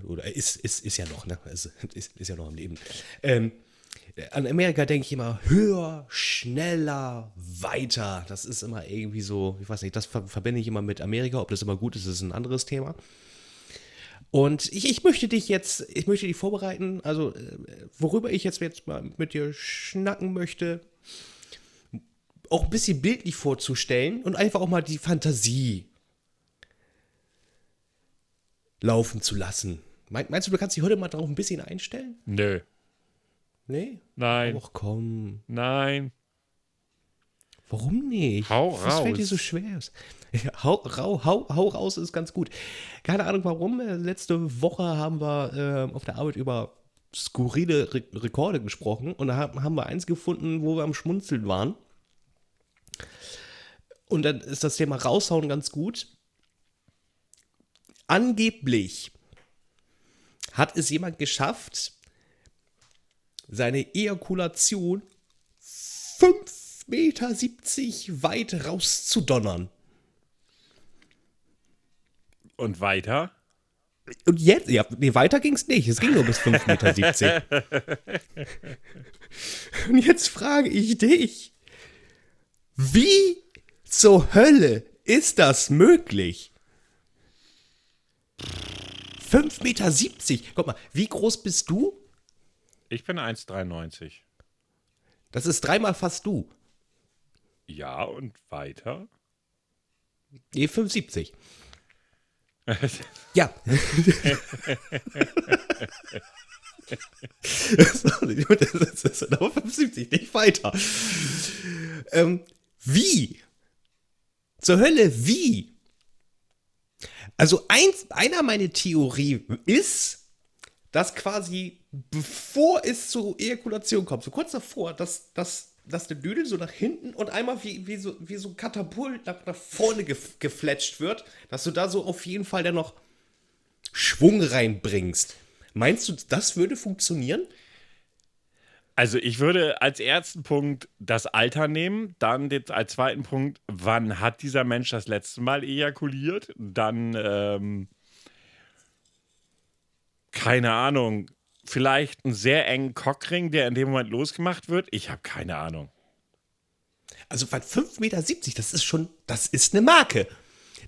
[SPEAKER 2] Oder ist, ist, ist ja noch, ne? Ist, [laughs] ist, ist ja noch am Leben. Ähm, an Amerika denke ich immer höher, schneller, weiter. Das ist immer irgendwie so, ich weiß nicht, das verbinde ich immer mit Amerika. Ob das immer gut ist, ist ein anderes Thema. Und ich, ich möchte dich jetzt, ich möchte dich vorbereiten, also äh, worüber ich jetzt, jetzt mal mit dir schnacken möchte, auch ein bisschen bildlich vorzustellen und einfach auch mal die Fantasie laufen zu lassen. Meinst du, du kannst dich heute mal drauf ein bisschen einstellen?
[SPEAKER 1] Nö.
[SPEAKER 2] Nee?
[SPEAKER 1] Nein.
[SPEAKER 2] Och komm.
[SPEAKER 1] Nein.
[SPEAKER 2] Warum nicht?
[SPEAKER 1] Hau raus.
[SPEAKER 2] Was fällt dir so schwer? [laughs] Hau, hau, hau, hau raus ist ganz gut. Keine Ahnung warum. Äh, letzte Woche haben wir äh, auf der Arbeit über skurrile Re Rekorde gesprochen und da haben wir eins gefunden, wo wir am Schmunzeln waren. Und dann ist das Thema raushauen ganz gut. Angeblich hat es jemand geschafft, seine Ejakulation 5,70 Meter weit rauszudonnern.
[SPEAKER 1] Und weiter?
[SPEAKER 2] Und jetzt, ja, nee, weiter ging es nicht. Es ging nur bis 5,70 Meter. [laughs] Und jetzt frage ich dich, wie zur Hölle ist das möglich? 5,70 Meter. Guck mal, wie groß bist du?
[SPEAKER 1] Ich bin 1,93.
[SPEAKER 2] Das ist dreimal fast du.
[SPEAKER 1] Ja, und weiter?
[SPEAKER 2] Nee, 75. [laughs] ja. das ist aber 75, nicht weiter. Ähm, wie? Zur Hölle, wie? Also eins, einer meiner Theorien ist, dass quasi, bevor es zur Ejakulation kommt, so kurz davor, dass, dass, dass der Düdel so nach hinten und einmal wie, wie, so, wie so ein Katapult nach, nach vorne gef gefletscht wird, dass du da so auf jeden Fall dann noch Schwung reinbringst. Meinst du, das würde funktionieren?
[SPEAKER 1] Also ich würde als ersten Punkt das Alter nehmen, dann als zweiten Punkt, wann hat dieser Mensch das letzte Mal ejakuliert, dann ähm, keine Ahnung, vielleicht einen sehr engen Cockring, der in dem Moment losgemacht wird. Ich habe keine Ahnung.
[SPEAKER 2] Also bei 5,70 Meter, das ist schon, das ist eine Marke.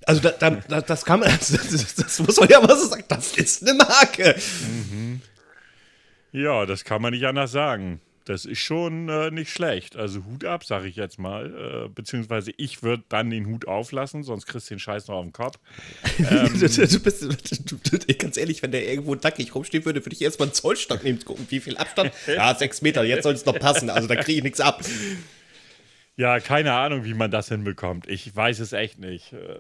[SPEAKER 2] Also da, da, das kann man, [laughs] das, das, muss man ja mal so sagen, das ist eine Marke.
[SPEAKER 1] Mhm. Ja, das kann man nicht anders sagen. Das ist schon äh, nicht schlecht. Also Hut ab, sage ich jetzt mal. Äh, beziehungsweise ich würde dann den Hut auflassen, sonst kriegst du den Scheiß noch auf den Kopf. [laughs]
[SPEAKER 2] ähm, du, du, bist, du, ganz ehrlich, wenn der irgendwo nackig rumstehen würde, würde ich erstmal einen Zollstock nehmen, gucken, wie viel Abstand. Ja, sechs Meter, jetzt soll es noch passen. Also da kriege ich nichts ab.
[SPEAKER 1] Ja, keine Ahnung, wie man das hinbekommt. Ich weiß es echt nicht. Äh,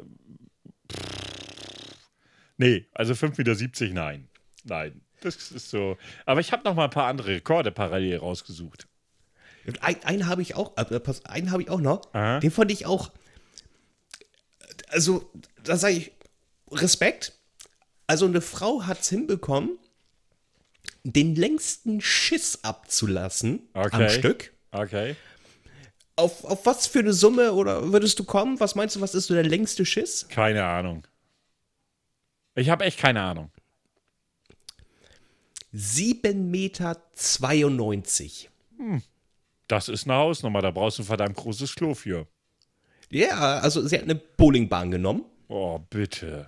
[SPEAKER 1] nee, also 5,70 Meter, nein. Nein. Das ist so. Aber ich habe noch mal ein paar andere Rekorde parallel rausgesucht.
[SPEAKER 2] Ein, einen habe ich auch, äh, einen habe ich auch noch. Aha. Den fand ich auch. Also, da sage ich Respekt. Also, eine Frau hat es hinbekommen, den längsten Schiss abzulassen okay. am Stück.
[SPEAKER 1] Okay.
[SPEAKER 2] Auf, auf was für eine Summe oder würdest du kommen? Was meinst du, was ist so der längste Schiss?
[SPEAKER 1] Keine Ahnung. Ich habe echt keine Ahnung.
[SPEAKER 2] 7,92 Meter.
[SPEAKER 1] Hm. Das ist eine Hausnummer, da brauchst du ein verdammt großes Klo für.
[SPEAKER 2] Ja, also sie hat eine Bowlingbahn genommen.
[SPEAKER 1] Oh, bitte.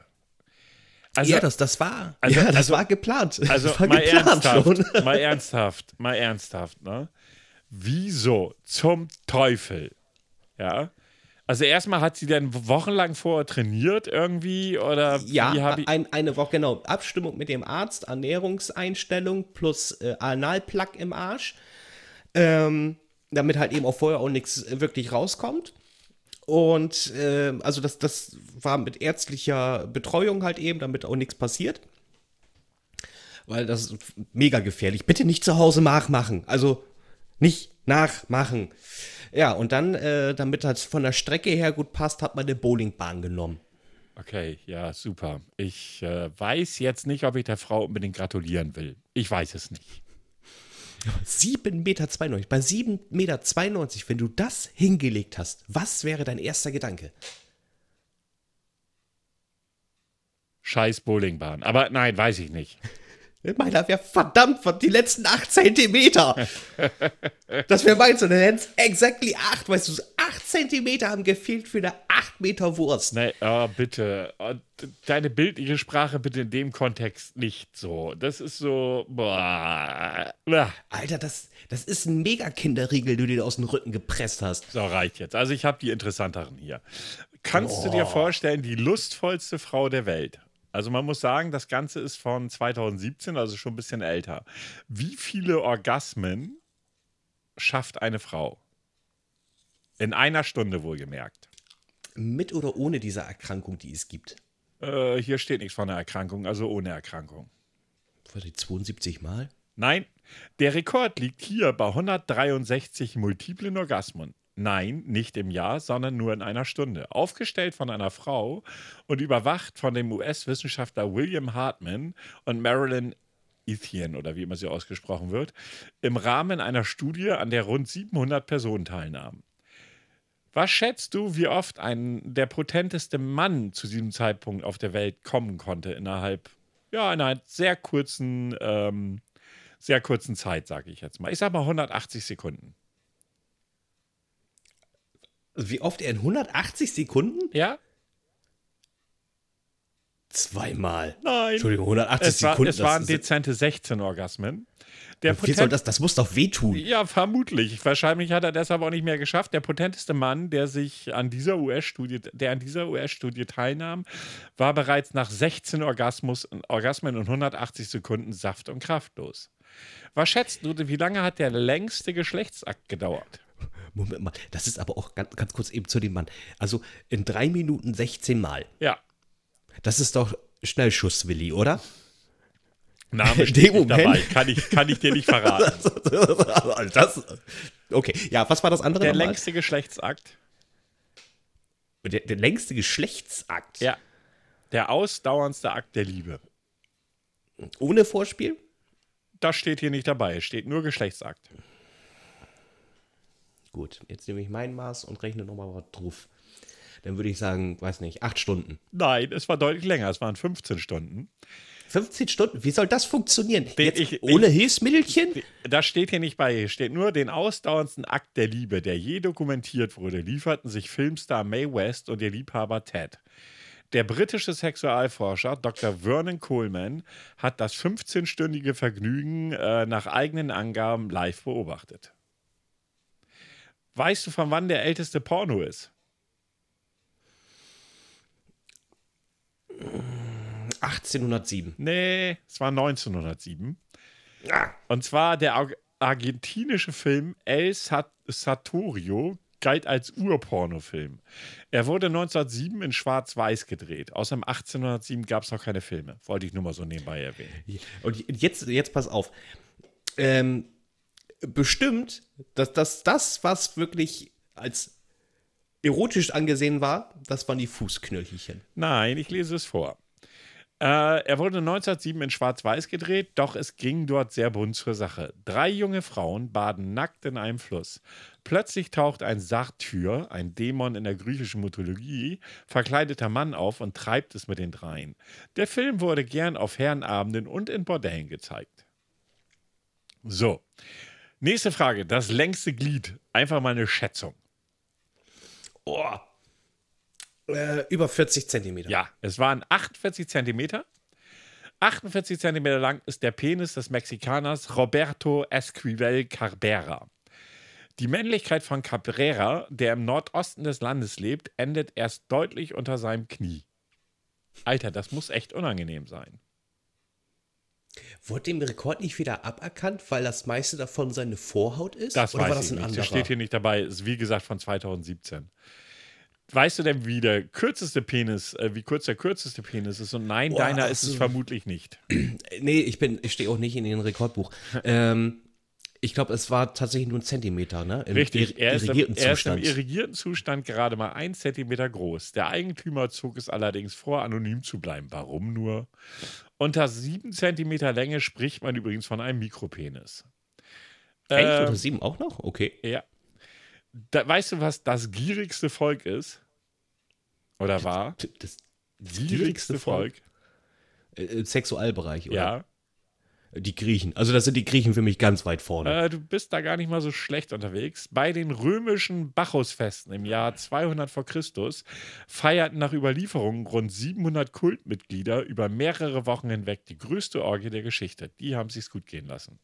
[SPEAKER 2] Also, ja, das, das war, also, ja, das also, war geplant.
[SPEAKER 1] Also
[SPEAKER 2] war
[SPEAKER 1] mal geplant ernsthaft, [laughs] mal ernsthaft, mal ernsthaft, ne? Wieso zum Teufel, ja, also erstmal hat sie dann wochenlang vorher trainiert irgendwie oder
[SPEAKER 2] ja ein, eine Woche genau Abstimmung mit dem Arzt Ernährungseinstellung plus äh, Analplug im Arsch ähm, damit halt eben auch vorher auch nichts wirklich rauskommt Und äh, also das, das war mit ärztlicher Betreuung halt eben, damit auch nichts passiert. Weil das ist mega gefährlich. Bitte nicht zu Hause nachmachen. Also nicht nachmachen. Ja, und dann, äh, damit das von der Strecke her gut passt, hat man eine Bowlingbahn genommen.
[SPEAKER 1] Okay, ja, super. Ich äh, weiß jetzt nicht, ob ich der Frau unbedingt gratulieren will. Ich weiß es nicht.
[SPEAKER 2] 7,92 Meter. Bei 7,92 Meter, wenn du das hingelegt hast, was wäre dein erster Gedanke?
[SPEAKER 1] Scheiß Bowlingbahn. Aber nein, weiß ich nicht.
[SPEAKER 2] Meiner wäre verdammt von die letzten 8 Zentimeter. [laughs] das wäre meins und dann hätten es exactly 8, weißt du, 8 Zentimeter haben gefehlt für eine 8 Meter Wurst.
[SPEAKER 1] Nee, oh, bitte. Oh, deine bildliche Sprache bitte in dem Kontext nicht so. Das ist so. Boah.
[SPEAKER 2] Alter, das, das ist ein Mega-Kinderriegel, du dir aus dem Rücken gepresst hast.
[SPEAKER 1] So, reicht jetzt. Also, ich habe die interessanteren hier. Kannst oh. du dir vorstellen, die lustvollste Frau der Welt? Also man muss sagen, das Ganze ist von 2017, also schon ein bisschen älter. Wie viele Orgasmen schafft eine Frau? In einer Stunde wohlgemerkt.
[SPEAKER 2] Mit oder ohne diese Erkrankung, die es gibt?
[SPEAKER 1] Äh, hier steht nichts von einer Erkrankung, also ohne Erkrankung.
[SPEAKER 2] War die 72 Mal?
[SPEAKER 1] Nein, der Rekord liegt hier bei 163 multiplen Orgasmen. Nein, nicht im Jahr, sondern nur in einer Stunde. Aufgestellt von einer Frau und überwacht von dem US-Wissenschaftler William Hartman und Marilyn Ethian oder wie immer sie ausgesprochen wird, im Rahmen einer Studie, an der rund 700 Personen teilnahmen. Was schätzt du, wie oft ein der potenteste Mann zu diesem Zeitpunkt auf der Welt kommen konnte innerhalb ja, einer sehr kurzen, ähm, sehr kurzen Zeit, sage ich jetzt mal. Ich sage mal 180 Sekunden.
[SPEAKER 2] Wie oft er in 180 Sekunden?
[SPEAKER 1] Ja.
[SPEAKER 2] Zweimal.
[SPEAKER 1] Nein.
[SPEAKER 2] Entschuldigung, 180
[SPEAKER 1] es war,
[SPEAKER 2] Sekunden.
[SPEAKER 1] Es waren dezente 16 Orgasmen.
[SPEAKER 2] Der Wie soll das? Das muss doch wehtun.
[SPEAKER 1] Ja, vermutlich. Wahrscheinlich hat er deshalb auch nicht mehr geschafft. Der potenteste Mann, der sich an dieser US-Studie, der an dieser US-Studie teilnahm, war bereits nach 16 Orgasmus, Orgasmen und 180 Sekunden saft- und kraftlos. Was schätzt du, wie lange hat der längste Geschlechtsakt gedauert?
[SPEAKER 2] Moment mal, das ist aber auch ganz, ganz kurz eben zu dem Mann. Also in drei Minuten 16 Mal.
[SPEAKER 1] Ja.
[SPEAKER 2] Das ist doch Schnellschuss-Willi, oder?
[SPEAKER 1] Name steht nicht dabei. Kann ich, kann ich dir nicht verraten. [laughs]
[SPEAKER 2] das, okay, ja, was war das andere?
[SPEAKER 1] Der nochmal? längste Geschlechtsakt.
[SPEAKER 2] Der, der längste Geschlechtsakt?
[SPEAKER 1] Ja. Der ausdauerndste Akt der Liebe.
[SPEAKER 2] Ohne Vorspiel?
[SPEAKER 1] Das steht hier nicht dabei. Es steht nur Geschlechtsakt.
[SPEAKER 2] Gut, jetzt nehme ich mein Maß und rechne nochmal was drauf. Dann würde ich sagen, weiß nicht, acht Stunden.
[SPEAKER 1] Nein, es war deutlich länger. Es waren 15 Stunden.
[SPEAKER 2] 15 Stunden? Wie soll das funktionieren? Jetzt ich, ohne ich, Hilfsmittelchen?
[SPEAKER 1] Das steht hier nicht bei. Hier steht nur den ausdauerndsten Akt der Liebe, der je dokumentiert wurde, lieferten sich Filmstar Mae West und ihr Liebhaber Ted. Der britische Sexualforscher Dr. Vernon Coleman hat das 15-stündige Vergnügen äh, nach eigenen Angaben live beobachtet. Weißt du, von wann der älteste Porno ist?
[SPEAKER 2] 1807.
[SPEAKER 1] Nee, es war 1907.
[SPEAKER 2] Ah.
[SPEAKER 1] Und zwar der Ar argentinische Film El Satorio galt als Urpornofilm. Er wurde 1907 in Schwarz-Weiß gedreht. Außer 1807 gab es noch keine Filme. Wollte ich nur mal so nebenbei erwähnen.
[SPEAKER 2] Und jetzt, jetzt pass auf. Ähm, bestimmt, dass, dass das, was wirklich als erotisch angesehen war, das waren die Fußknöchelchen.
[SPEAKER 1] Nein, ich lese es vor. Äh, er wurde 1907 in Schwarz-Weiß gedreht, doch es ging dort sehr bunt zur Sache. Drei junge Frauen baden nackt in einem Fluss. Plötzlich taucht ein Sartyr, ein Dämon in der griechischen Mythologie, verkleideter Mann auf und treibt es mit den dreien. Der Film wurde gern auf Herrenabenden und in Bordellen gezeigt. So, Nächste Frage. Das längste Glied. Einfach mal eine Schätzung.
[SPEAKER 2] Oh. Äh, über 40 Zentimeter.
[SPEAKER 1] Ja, es waren 48 Zentimeter. 48 Zentimeter lang ist der Penis des Mexikaners Roberto Esquivel Cabrera. Die Männlichkeit von Cabrera, der im Nordosten des Landes lebt, endet erst deutlich unter seinem Knie. Alter, das muss echt unangenehm sein.
[SPEAKER 2] Wurde dem Rekord nicht wieder aberkannt, weil das meiste davon seine Vorhaut ist?
[SPEAKER 1] Das Oder weiß war das ich ein nicht. Das steht hier nicht dabei. Ist wie gesagt von 2017. weißt du denn, wie der kürzeste Penis, äh, wie kurz der kürzeste Penis ist? Und nein,
[SPEAKER 2] Boah,
[SPEAKER 1] deiner ist
[SPEAKER 2] also-
[SPEAKER 1] es vermutlich nicht. [clears throat]
[SPEAKER 2] Nee, ich bin, ich stehe auch nicht in den Rekordbuch. ähm, ich glaube, es war tatsächlich nur ein Zentimeter, ne? Im
[SPEAKER 1] Richtig, er ist, im,
[SPEAKER 2] irrigierten
[SPEAKER 1] er ist im
[SPEAKER 2] Zustand.
[SPEAKER 1] irrigierten Zustand gerade mal ein Zentimeter groß. Der Eigentümer zog es allerdings vor, anonym zu bleiben. Warum nur? Unter sieben Zentimeter Länge spricht man übrigens von einem Mikropenis.
[SPEAKER 2] Echt?
[SPEAKER 1] Ähm,
[SPEAKER 2] Unter sieben auch noch? Okay.
[SPEAKER 1] Ja. Da, weißt du, was das gierigste Volk ist? Oder war?
[SPEAKER 2] T- Das
[SPEAKER 1] Gierigste Volk?
[SPEAKER 2] Äh, äh, Sexualbereich, oder?
[SPEAKER 1] Ja.
[SPEAKER 2] Die Griechen. Also das sind die Griechen für mich ganz weit vorne.
[SPEAKER 1] Äh, du bist da gar nicht mal so schlecht unterwegs. Bei den römischen Bacchusfesten im Jahr 200 vor Christus feierten nach Überlieferungen rund 700 Kultmitglieder über mehrere Wochen hinweg die größte Orgie der Geschichte. Die haben sich's gut gehen lassen.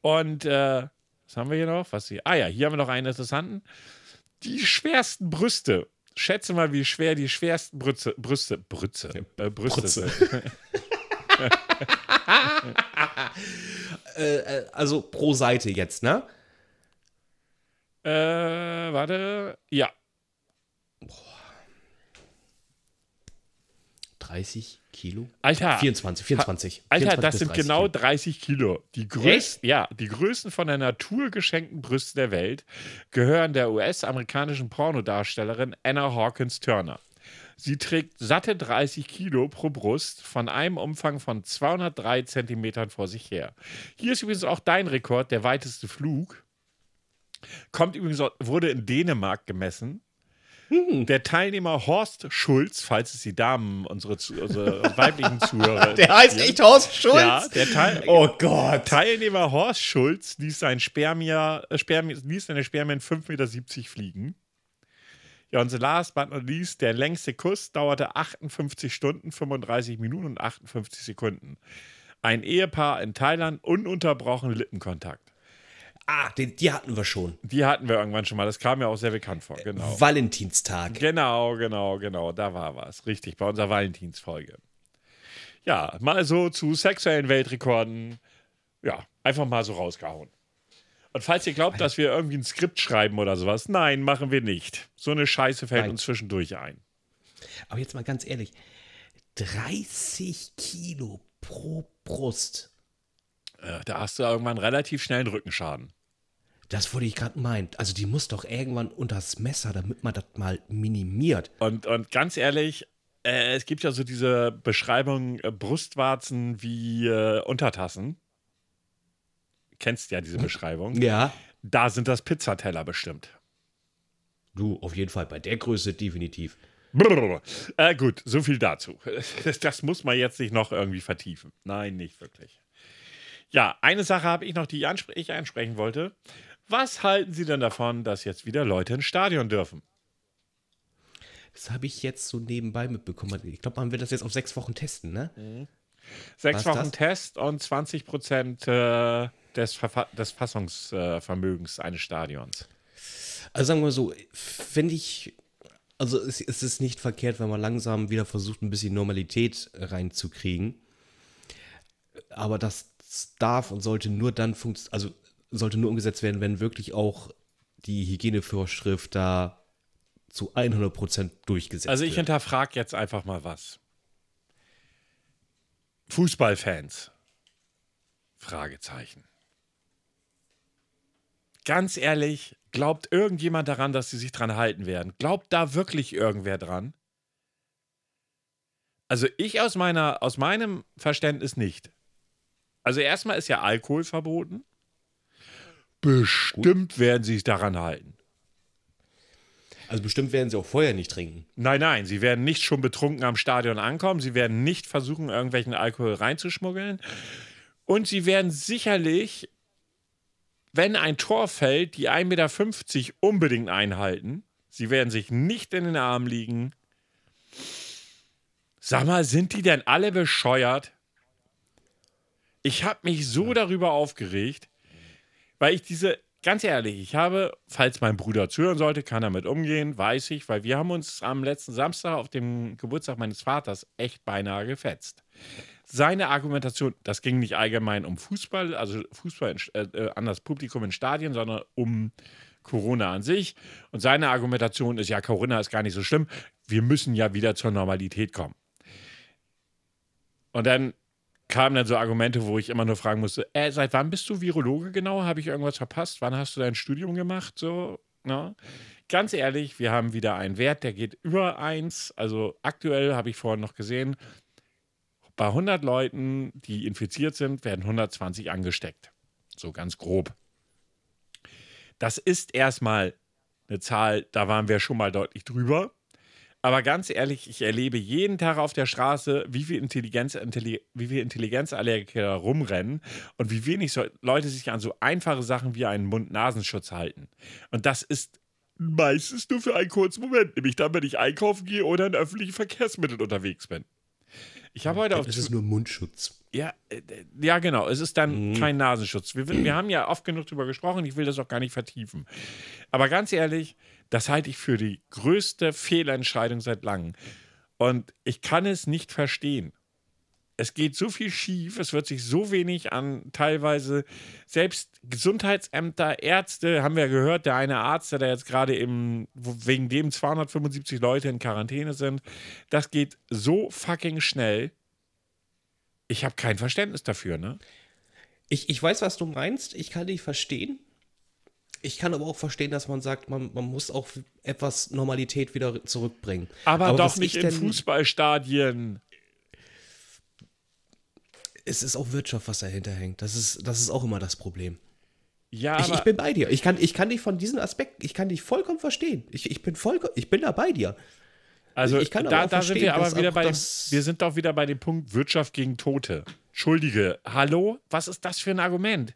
[SPEAKER 1] Und äh, was haben wir hier noch? Was hier? Ah ja, hier haben wir noch einen interessanten. Die schwersten Brüste. Schätze mal, wie schwer die schwersten Brüste, Brüste, Brüste, äh, Brüste
[SPEAKER 2] Brüste.
[SPEAKER 1] sind. [laughs]
[SPEAKER 2] Äh, äh, also pro Seite jetzt, ne?
[SPEAKER 1] Äh, warte. Ja,
[SPEAKER 2] 30 Kilo?
[SPEAKER 1] Alter.
[SPEAKER 2] 24, 24.
[SPEAKER 1] Alter,
[SPEAKER 2] 24
[SPEAKER 1] das sind
[SPEAKER 2] 30
[SPEAKER 1] genau
[SPEAKER 2] Kilo.
[SPEAKER 1] 30 Kilo. Die größten, ja, die größten von der Natur geschenkten Brüste der Welt gehören der US-amerikanischen Pornodarstellerin Anna Hawkins Turner. Sie trägt satte 30 Kilo pro Brust von einem Umfang von 203 Zentimetern vor sich her. Hier ist übrigens auch dein Rekord, der weiteste Flug. Kommt übrigens, wurde in Dänemark gemessen.
[SPEAKER 2] Hm.
[SPEAKER 1] Der Teilnehmer Horst Schulz, falls es die Damen, unsere, unsere [laughs] weiblichen Zuhörer.
[SPEAKER 2] Der heißt echt Horst Schulz?
[SPEAKER 1] Ja, der Teil,
[SPEAKER 2] Oh Gott.
[SPEAKER 1] Teilnehmer Horst Schulz ließ, sein Spermia, äh, Spermi, ließ seine Spermien 5,70 Meter fliegen. Ja, und so last but not least, der längste Kuss dauerte 58 Stunden, 35 Minuten und 58 Sekunden. Ein Ehepaar in Thailand, ununterbrochen Lippenkontakt.
[SPEAKER 2] Ah, die, die hatten wir schon.
[SPEAKER 1] Die hatten wir irgendwann schon mal, das kam mir auch sehr bekannt vor, genau.
[SPEAKER 2] Valentinstag.
[SPEAKER 1] Genau, genau, genau, da war was. Richtig, bei unserer Valentinsfolge. Ja, mal so zu sexuellen Weltrekorden. Ja, einfach mal so rausgehauen. Und falls ihr glaubt, dass wir irgendwie ein Skript schreiben oder sowas, nein, machen wir nicht. So eine Scheiße fällt
[SPEAKER 2] Nein.
[SPEAKER 1] uns zwischendurch ein.
[SPEAKER 2] Aber jetzt mal ganz ehrlich. 30 Kilo pro Brust.
[SPEAKER 1] Äh, Da hast du irgendwann relativ schnell einen Rückenschaden.
[SPEAKER 2] Das wollte ich gerade meinen. Also die muss doch irgendwann unters Messer, damit man das mal minimiert.
[SPEAKER 1] Und, und ganz ehrlich, äh, es gibt ja so diese Beschreibung äh, Brustwarzen wie äh, Untertassen. Kennst ja diese Beschreibung.
[SPEAKER 2] Ja.
[SPEAKER 1] Da sind das Pizzateller bestimmt.
[SPEAKER 2] Du, auf jeden Fall. Bei der Größe definitiv.
[SPEAKER 1] Brrr. Äh, gut, so viel dazu. Das, das muss man jetzt nicht noch irgendwie vertiefen. Nein, nicht wirklich. Ja, eine Sache habe ich noch, die ich ansprechen wollte. Was halten Sie denn davon, dass jetzt wieder Leute ins Stadion dürfen?
[SPEAKER 2] Das habe ich jetzt so nebenbei mitbekommen. Ich glaube, man wird das jetzt auf sechs Wochen testen, ne?
[SPEAKER 1] Sechs
[SPEAKER 2] Was
[SPEAKER 1] Wochen
[SPEAKER 2] das?
[SPEAKER 1] Test und 20 Prozent äh, des, Verfa des Fassungsvermögens eines Stadions.
[SPEAKER 2] Also sagen wir so, finde ich, also es, es ist nicht verkehrt, wenn man langsam wieder versucht, ein bisschen Normalität reinzukriegen. Aber das darf und sollte nur dann funktionieren, also sollte nur umgesetzt werden, wenn wirklich auch die Hygienevorschrift da zu 100% durchgesetzt
[SPEAKER 1] Also ich
[SPEAKER 2] wird.
[SPEAKER 1] hinterfrage jetzt einfach mal was. Fußballfans. Fragezeichen. Ganz ehrlich, glaubt irgendjemand daran, dass sie sich dran halten werden? Glaubt da wirklich irgendwer dran? Also ich aus meiner, aus meinem Verständnis nicht. Also erstmal ist ja Alkohol verboten. Bestimmt werden sie sich daran halten.
[SPEAKER 2] Also bestimmt werden sie auch vorher nicht trinken.
[SPEAKER 1] Nein, nein, sie werden nicht schon betrunken am Stadion ankommen. Sie werden nicht versuchen, irgendwelchen Alkohol reinzuschmuggeln. Und sie werden sicherlich, wenn ein Tor fällt, die 1,50 Meter unbedingt einhalten. Sie werden sich nicht in den Arm liegen. Sag mal, sind die denn alle bescheuert? Ich habe mich so darüber aufgeregt, weil ich diese, ganz ehrlich, ich habe, falls mein Bruder zuhören sollte, kann damit umgehen, weiß ich, weil wir haben uns am letzten Samstag auf dem Geburtstag meines Vaters echt beinahe gefetzt. Seine Argumentation, das ging nicht allgemein um Fußball, also Fußball in, äh, äh, an das Publikum in Stadien, sondern um Corona an sich. Und seine Argumentation ist ja, Corona ist gar nicht so schlimm. Wir müssen ja wieder zur Normalität kommen. Und dann kamen dann so Argumente, wo ich immer nur fragen musste, äh, seit wann bist du Virologe genau? Habe ich irgendwas verpasst? Wann hast du dein Studium gemacht? So, ne? Ganz ehrlich, wir haben wieder einen Wert, der geht über 1. Also aktuell habe ich vorhin noch gesehen, bei 100 Leuten, die infiziert sind, werden 120 angesteckt. So ganz grob. Das ist erstmal eine Zahl, da waren wir schon mal deutlich drüber. Aber ganz ehrlich, ich erlebe jeden Tag auf der Straße, wie viel, Intelligenz, wie viel Intelligenzallergiker rumrennen und wie wenig Leute sich an so einfache Sachen wie einen Mund-Nasenschutz halten. Und das ist meistens nur für einen kurzen Moment, nämlich dann, wenn ich einkaufen gehe oder in öffentlichen Verkehrsmitteln unterwegs bin. Ich habe heute auf.
[SPEAKER 2] Es ist nur Mundschutz.
[SPEAKER 1] Ja, äh, ja, genau. Es ist dann mhm. kein Nasenschutz. Wir, wir haben ja oft genug darüber gesprochen. Ich will das auch gar nicht vertiefen. Aber ganz ehrlich, das halte ich für die größte Fehlentscheidung seit langem. Und ich kann es nicht verstehen es geht so viel schief, es wird sich so wenig an teilweise selbst Gesundheitsämter, Ärzte, haben wir gehört, der eine Arzt, der jetzt gerade im, wegen dem 275 Leute in Quarantäne sind, das geht so fucking schnell. Ich habe kein Verständnis dafür, ne?
[SPEAKER 2] Ich, ich weiß, was du meinst, ich kann dich verstehen. Ich kann aber auch verstehen, dass man sagt, man, man muss auch etwas Normalität wieder zurückbringen.
[SPEAKER 1] Aber, aber doch nicht in Fußballstadien
[SPEAKER 2] es ist auch Wirtschaft, was dahinter hängt. Das ist, das ist auch immer das Problem.
[SPEAKER 1] Ja,
[SPEAKER 2] ich, ich, bin bei dir. Ich kann, ich kann dich von diesem Aspekt, ich kann dich vollkommen verstehen. Ich, ich, bin, voll, ich bin da bei dir.
[SPEAKER 1] Also ich kann da, da sind wir aber wieder bei dem, wir sind doch wieder bei dem Punkt Wirtschaft gegen Tote. Entschuldige, hallo? Was ist das für ein Argument?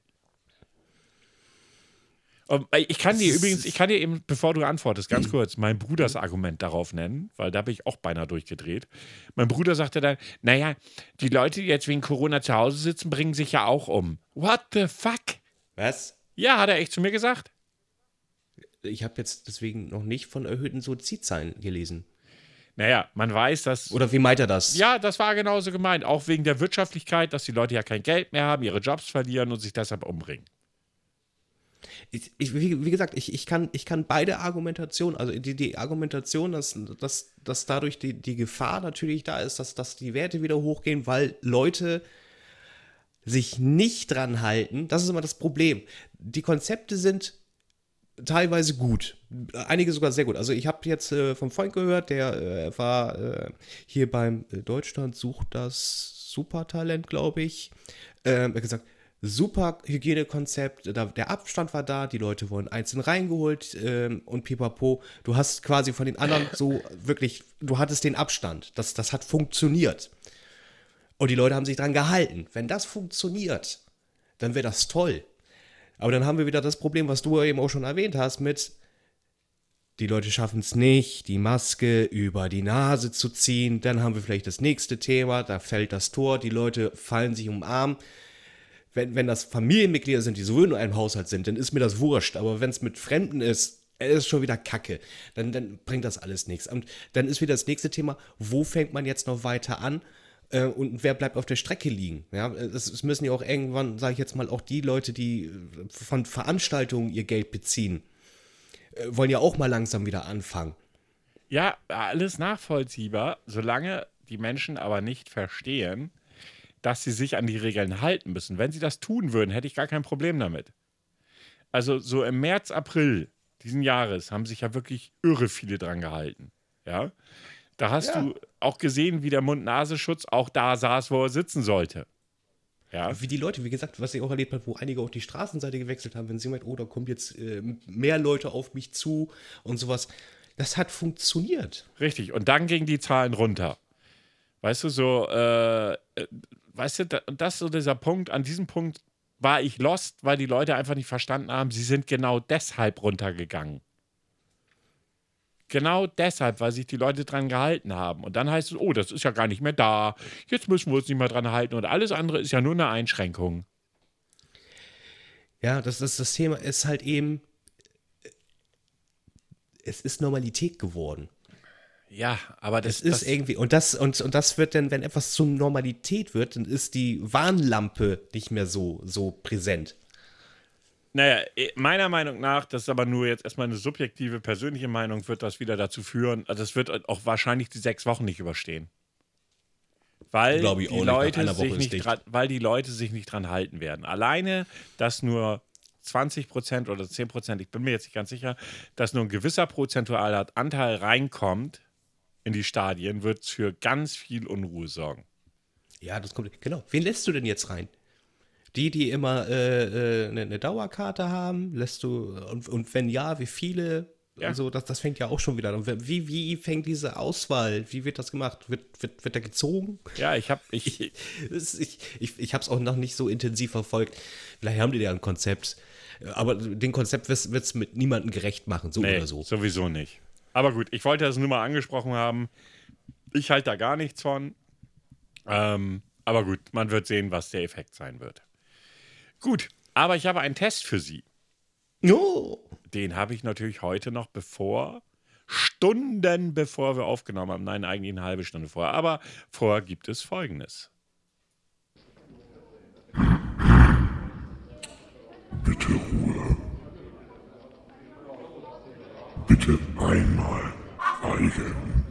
[SPEAKER 1] Ich kann dir übrigens, ich kann dir eben, bevor du antwortest, ganz kurz mein Bruders Argument darauf nennen, weil da bin ich auch beinahe durchgedreht. Mein Bruder sagte dann, naja, die Leute, die jetzt wegen Corona zu Hause sitzen, bringen sich ja auch um. What the fuck?
[SPEAKER 2] Was?
[SPEAKER 1] Ja, hat er echt zu mir gesagt.
[SPEAKER 2] Ich habe jetzt deswegen noch nicht von erhöhten Suizidzahlen gelesen.
[SPEAKER 1] Naja, man weiß, dass.
[SPEAKER 2] Oder wie meint er das?
[SPEAKER 1] Ja, das war genauso gemeint. Auch wegen der Wirtschaftlichkeit, dass die Leute ja kein Geld mehr haben, ihre Jobs verlieren und sich deshalb umbringen
[SPEAKER 2] ich, ich, wie, wie, gesagt, ich, ich, kann, ich kann beide Argumentationen, also die, die Argumentation, dass, dass, dass dadurch die, die Gefahr natürlich da ist, dass, dass die Werte wieder hochgehen, weil Leute sich nicht dran halten, das ist immer das Problem. Die Konzepte sind teilweise gut, einige sogar sehr gut. Also ich habe jetzt äh, vom Freund gehört, der äh, war äh, hier beim Deutschland sucht das Supertalent, glaube ich. Ähm, er hat gesagt, super Hygienekonzept, der Abstand war da, die Leute wurden einzeln reingeholt ähm, und pipapo. Du hast quasi von den anderen so wirklich, du hattest den Abstand. Das, das hat funktioniert. Und die Leute haben sich dran gehalten. Wenn das funktioniert, dann wäre das toll. Aber dann haben wir wieder das Problem, was du eben auch schon erwähnt hast, mit die Leute schaffen es nicht, die Maske über die Nase zu ziehen. Dann haben wir vielleicht das nächste Thema, da fällt das Tor, die Leute fallen sich um den Arm wenn, wenn das Familienmitglieder sind, die so in einem Haushalt sind, dann ist mir das wurscht. Aber wenn es mit Fremden ist, ist schon wieder Kacke. Dann, dann bringt das alles nichts. Und dann ist wieder das nächste Thema, wo fängt man jetzt noch weiter an? Äh, und wer bleibt auf der Strecke liegen? Ja, es, müssen ja auch irgendwann, sage ich jetzt mal, auch die Leute, die äh, von Veranstaltungen ihr Geld beziehen, äh, wollen ja auch mal langsam wieder anfangen.
[SPEAKER 1] Ja, alles nachvollziehbar, solange die Menschen aber nicht verstehen, dass sie sich an die Regeln halten müssen. Wenn sie das tun würden, hätte ich gar kein Problem damit. Also so im März, April diesen Jahres haben sich ja wirklich irre viele dran gehalten. Ja. Da hast ja. du auch gesehen, wie der Mund-Nasenschutz auch da saß, wo er sitzen sollte.
[SPEAKER 2] Ja. Wie die Leute, wie gesagt, was ich auch erlebt habe, wo einige auch die Straßenseite gewechselt haben, wenn sie meint, oh, da kommen jetzt äh, mehr Leute auf mich zu und sowas. Das hat funktioniert.
[SPEAKER 1] Richtig. Und dann gingen die Zahlen runter. Weißt du, so, äh, weißt du, das ist so dieser Punkt, an diesem Punkt war ich lost, weil die Leute einfach nicht verstanden haben, sie sind genau deshalb runtergegangen. Genau deshalb, weil sich die Leute dran gehalten haben. Und dann heißt es, oh, das ist ja gar nicht mehr da. Jetzt müssen wir uns nicht mehr dran halten. Und alles andere ist ja nur eine Einschränkung.
[SPEAKER 2] Ja, das, das, das Thema ist halt eben, es ist Normalität geworden.
[SPEAKER 1] Ja, aber das,
[SPEAKER 2] das ist das irgendwie und das und, und das wird dann, wenn etwas zur Normalität wird, dann ist die Warnlampe nicht mehr so so präsent.
[SPEAKER 1] Naja, eh, meiner Meinung nach, das ist aber nur jetzt erstmal eine subjektive, persönliche Meinung, wird das wieder dazu führen, also es wird auch wahrscheinlich die sechs Wochen nicht überstehen. Weil,
[SPEAKER 2] Glaube ich
[SPEAKER 1] die Leute sich
[SPEAKER 2] ist
[SPEAKER 1] nicht dran, weil die Leute sich nicht dran halten werden. Alleine, dass nur 20% oder 10%, ich bin mir jetzt nicht ganz sicher, dass nur ein gewisser prozentualer Anteil reinkommt in die Stadien, wird für ganz viel Unruhe sorgen.
[SPEAKER 2] Ja, das kommt. Genau. Wen lässt du denn jetzt rein? Die, die immer äh, äh, eine, eine Dauerkarte haben, lässt du. Und, und wenn ja, wie viele?
[SPEAKER 1] Ja.
[SPEAKER 2] Also, das, das fängt ja auch schon wieder an. Wie, wie fängt diese Auswahl? Wie wird das gemacht? Wird, wird, wird da gezogen?
[SPEAKER 1] Ja, ich habe, ich, [laughs]
[SPEAKER 2] ist- Ich, ich, ich habe es auch noch nicht so intensiv verfolgt. Vielleicht haben die ja ein Konzept. Aber den Konzept wird es mit niemandem gerecht machen, so
[SPEAKER 1] nee,
[SPEAKER 2] oder so.
[SPEAKER 1] sowieso nicht. Aber gut, ich wollte das nur mal angesprochen haben. Ich halte da gar nichts von. Ähm, aber gut, man wird sehen, was der Effekt sein wird. Gut, aber ich habe einen Test für Sie.
[SPEAKER 2] No.
[SPEAKER 1] Den habe ich natürlich heute noch bevor, Stunden bevor wir aufgenommen haben. Nein, eigentlich eine halbe Stunde vorher. Aber vorher gibt es Folgendes.
[SPEAKER 3] Bitte Ruhe. Einmal schweigen.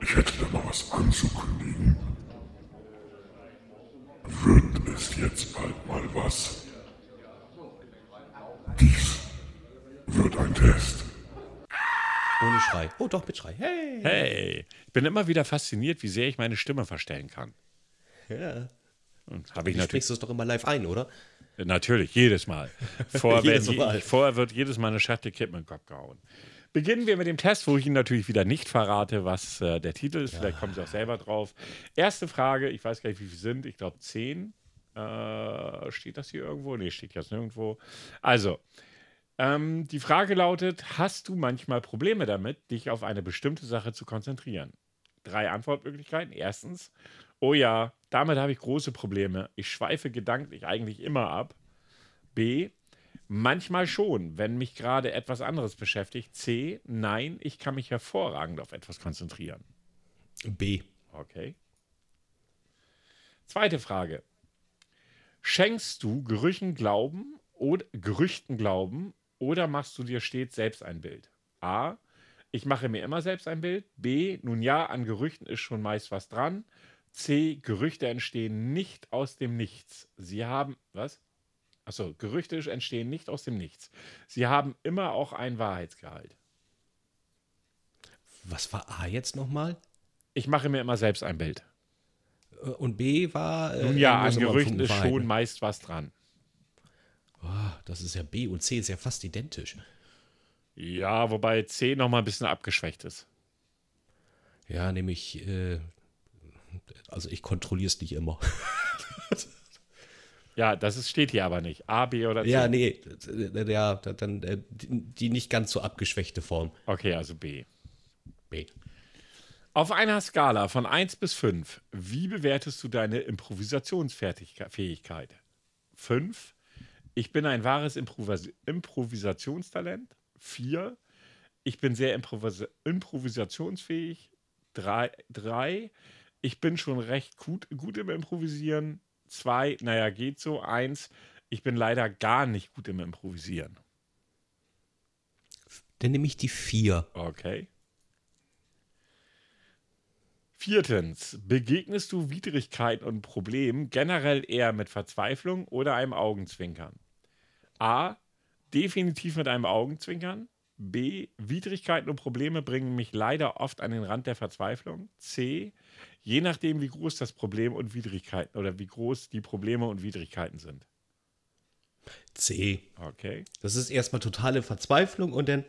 [SPEAKER 3] Ich hätte da mal was anzukündigen. Wird es jetzt bald mal was? Dies wird ein Test.
[SPEAKER 2] Ohne Schrei. Oh, doch, mit Schrei. Hey.
[SPEAKER 1] Hey, ich bin immer wieder fasziniert, wie sehr ich meine Stimme verstellen kann.
[SPEAKER 2] Ja.
[SPEAKER 1] Und habe ich
[SPEAKER 2] Du
[SPEAKER 1] natürlich.
[SPEAKER 2] sprichst es doch immer live ein, oder?
[SPEAKER 1] Natürlich, jedes Mal. [laughs] Vorher,
[SPEAKER 2] Jedes
[SPEAKER 1] werden,
[SPEAKER 2] Mal.
[SPEAKER 1] vorher wird jedes Mal eine Schachtel Kippen in den Kopf gehauen. Beginnen wir mit dem Test, wo ich Ihnen natürlich wieder nicht verrate, was äh, der Titel ist. Vielleicht kommen Sie auch selber drauf. Erste Frage, ich weiß gar nicht, wie viele sind. Ich glaube zehn. Äh, steht das hier irgendwo? Nee, steht jetzt nirgendwo. Also, ähm, die Frage lautet: Hast du manchmal Probleme damit, dich auf eine bestimmte Sache zu konzentrieren? Drei Antwortmöglichkeiten. Erstens, oh ja, damit habe ich große Probleme. Ich schweife gedanklich eigentlich immer ab. B, manchmal schon, wenn mich gerade etwas anderes beschäftigt. C, nein, ich kann mich hervorragend auf etwas konzentrieren.
[SPEAKER 2] B.
[SPEAKER 1] Okay. Zweite Frage. Schenkst du Gerüchen Glauben oder Gerüchten Glauben oder machst du dir stets selbst ein Bild? A. Ich mache mir immer selbst ein Bild. B. Nun ja, an Gerüchten ist schon meist was dran. C. Gerüchte entstehen nicht aus dem Nichts. Sie haben. Was? Achso, Gerüchte entstehen nicht aus dem Nichts. Sie haben immer auch einen Wahrheitsgehalt.
[SPEAKER 2] Was war A jetzt nochmal?
[SPEAKER 1] Ich mache mir immer selbst ein Bild.
[SPEAKER 2] Äh, Und B war. Äh,
[SPEAKER 1] Nun ja, an Gerüchten ist schon meist was dran.
[SPEAKER 2] Ah, das ist ja B und C ist ja fast identisch.
[SPEAKER 1] Ja, wobei C noch mal ein bisschen abgeschwächt ist.
[SPEAKER 2] Ja, nämlich. Äh, also ich kontrolliere es nicht immer. [laughs]
[SPEAKER 1] Ja, das ist, steht hier aber nicht. A, B oder C.
[SPEAKER 2] ja, nee, ja, dann äh, die die nicht ganz so abgeschwächte Form.
[SPEAKER 1] Okay, also B.
[SPEAKER 2] B.
[SPEAKER 1] Auf einer Skala von 1 bis 5, wie bewertest du deine Improvisationsfähigkeit? 5. Ich bin ein wahres Improvis Improvisationstalent. 4. Ich bin sehr improvis improvisationsfähig. 3. Ich bin schon recht gut, gut im Improvisieren. 2. Naja, geht so. 1. Ich bin leider gar nicht gut im Improvisieren.
[SPEAKER 2] Dann nehme ich die 4.
[SPEAKER 1] Okay. Viertens, begegnest du Widrigkeiten und Problemen generell eher mit Verzweiflung oder einem Augenzwinkern? A. Definitiv mit einem Augenzwinkern. B. Widrigkeiten und Probleme bringen mich leider oft an den Rand der Verzweiflung. C. Je nachdem, wie groß das Problem und Widrigkeiten oder wie groß die Probleme und Widrigkeiten sind.
[SPEAKER 2] C.
[SPEAKER 1] Okay.
[SPEAKER 2] Das ist erstmal totale Verzweiflung und dann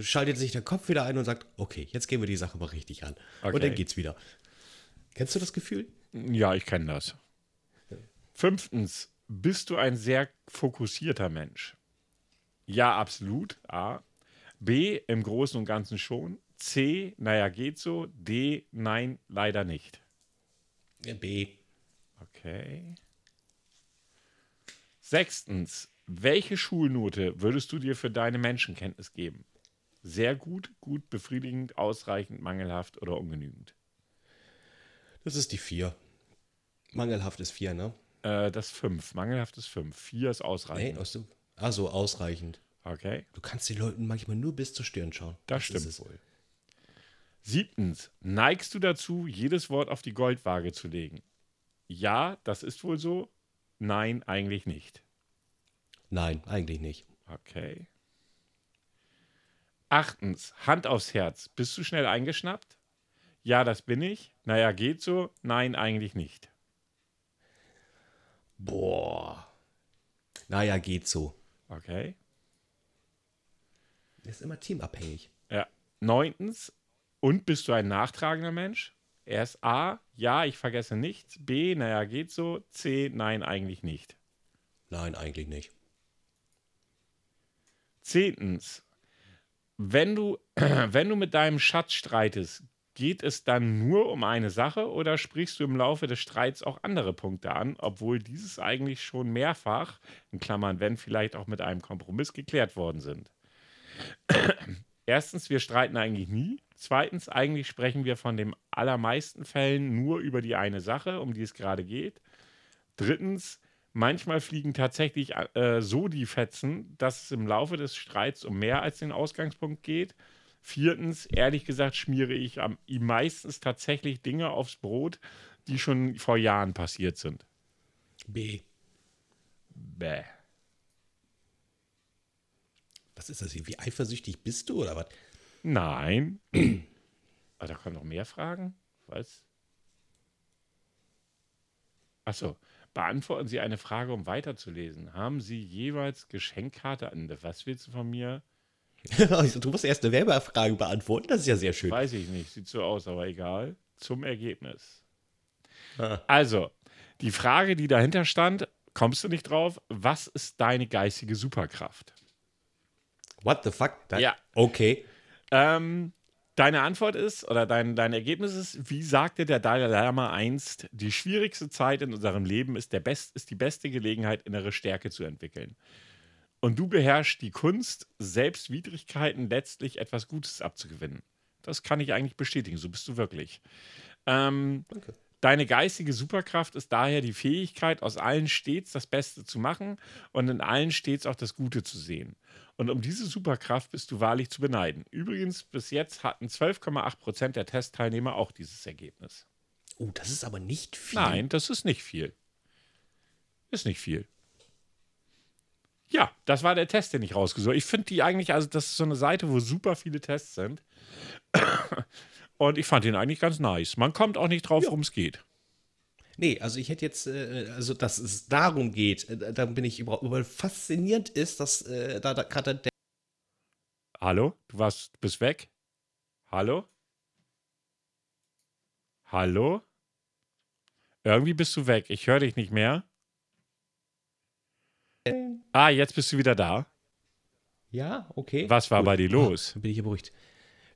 [SPEAKER 2] schaltet sich der Kopf wieder ein und sagt, okay, jetzt gehen wir die Sache mal richtig an.
[SPEAKER 1] Okay.
[SPEAKER 2] Und dann geht's wieder. Kennst du das Gefühl?
[SPEAKER 1] Ja, ich kenne das. Fünftens, bist du ein sehr fokussierter Mensch? Ja, absolut. A. B. Im Großen und Ganzen schon. C. Naja, geht so. D. Nein, leider nicht.
[SPEAKER 2] B.
[SPEAKER 1] Okay. Sechstens, welche Schulnote würdest du dir für deine Menschenkenntnis geben? Sehr gut, gut, befriedigend, ausreichend, mangelhaft oder ungenügend?
[SPEAKER 2] Das ist die 4. Mangelhaft ist 4, ne?
[SPEAKER 1] Äh, das 5. Mangelhaft ist 5. 4 ist
[SPEAKER 2] Nee,
[SPEAKER 1] ausreichend.
[SPEAKER 2] aus dem, also ausreichend.
[SPEAKER 1] Okay.
[SPEAKER 2] Du kannst den Leuten manchmal nur bis zur Stirn schauen.
[SPEAKER 1] Das
[SPEAKER 2] ist
[SPEAKER 1] stimmt
[SPEAKER 2] es.
[SPEAKER 1] Siebtens. Neigst du dazu, jedes Wort auf die Goldwaage zu legen? Ja, das ist wohl so. Nein, eigentlich nicht.
[SPEAKER 2] Nein, eigentlich nicht.
[SPEAKER 1] Okay. Achtens. Hand aufs Herz. Bist du schnell eingeschnappt? Ja, das bin ich. Naja, geht so. Nein, eigentlich nicht.
[SPEAKER 2] Boah. Naja, geht so.
[SPEAKER 1] Okay.
[SPEAKER 2] Ist immer teamabhängig.
[SPEAKER 1] Ja. Neuntens. Und bist du ein nachtragender Mensch? Erst A, ja, ich vergesse nichts. B, naja, geht so. C, nein, eigentlich nicht.
[SPEAKER 2] Nein, eigentlich nicht.
[SPEAKER 1] Zehntens. Wenn du, [clears throat] wenn du mit deinem Schatz streitest, geht es dann nur um eine Sache oder sprichst du im Laufe des Streits auch andere Punkte an, obwohl dieses eigentlich schon mehrfach, in Klammern, wenn vielleicht auch mit einem Kompromiss geklärt worden sind? Erstens, wir streiten eigentlich nie. Zweitens, eigentlich sprechen wir von den allermeisten Fällen nur über die eine Sache, um die es gerade geht. Drittens, manchmal fliegen tatsächlich äh, so die Fetzen, dass es im Laufe des Streits um mehr als den Ausgangspunkt geht. Viertens, ehrlich gesagt, schmiere ich am, ihm meistens tatsächlich Dinge aufs Brot, die schon vor Jahren passiert sind.
[SPEAKER 2] B.
[SPEAKER 1] Bäh.
[SPEAKER 2] Was ist das hier? Wie eifersüchtig bist du oder was?
[SPEAKER 1] Nein. [clears throat] ah, da kommen noch mehr Fragen? Was? Achso. Beantworten Sie eine Frage, um weiterzulesen. Haben Sie jeweils Geschenkkarte an? Was willst du von mir? [laughs]
[SPEAKER 2] Du musst erst eine Werbefrage beantworten. Das ist ja sehr schön.
[SPEAKER 1] Weiß ich nicht. Sieht so aus, aber egal. Zum Ergebnis.
[SPEAKER 2] Ah.
[SPEAKER 1] Also, die Frage, die dahinter stand, kommst du nicht drauf? Was ist deine geistige Superkraft?
[SPEAKER 2] What the fuck? Da-
[SPEAKER 1] Ja.
[SPEAKER 2] Okay.
[SPEAKER 1] Ähm, deine Antwort ist, oder dein, dein Ergebnis ist, wie sagte der Dalai Lama einst, die schwierigste Zeit in unserem Leben ist, der best, ist die beste Gelegenheit, innere Stärke zu entwickeln. Und du beherrschst die Kunst, selbst Widrigkeiten letztlich etwas Gutes abzugewinnen. Das kann ich eigentlich bestätigen, so bist du wirklich. Ähm,
[SPEAKER 2] Danke.
[SPEAKER 1] Deine geistige Superkraft ist daher die Fähigkeit, aus allen stets das Beste zu machen und in allen stets auch das Gute zu sehen. Und um diese Superkraft bist du wahrlich zu beneiden. Übrigens, bis jetzt hatten 12,8 Prozent der Testteilnehmer auch dieses Ergebnis.
[SPEAKER 2] Oh, das ist aber nicht viel.
[SPEAKER 1] Nein, das ist nicht viel. Ist nicht viel. Ja, das war der Test, den ich rausgesucht habe. Ich finde die eigentlich, also das ist so eine Seite, wo super viele Tests sind. Und ich fand ihn eigentlich ganz nice. Man kommt auch nicht drauf, worum es geht.
[SPEAKER 2] Nee, also ich hätte jetzt, äh, also dass es darum geht, äh, da bin ich überhaupt, weil faszinierend ist, dass äh, da, da gerade der
[SPEAKER 1] Hallo? Du warst, du bist weg? Hallo? Hallo? Irgendwie bist du weg. Ich höre dich nicht mehr. Ah, jetzt bist du wieder da.
[SPEAKER 2] Ja, okay.
[SPEAKER 1] Was war bei dir los?
[SPEAKER 2] Ah, bin ich hier beruhigt.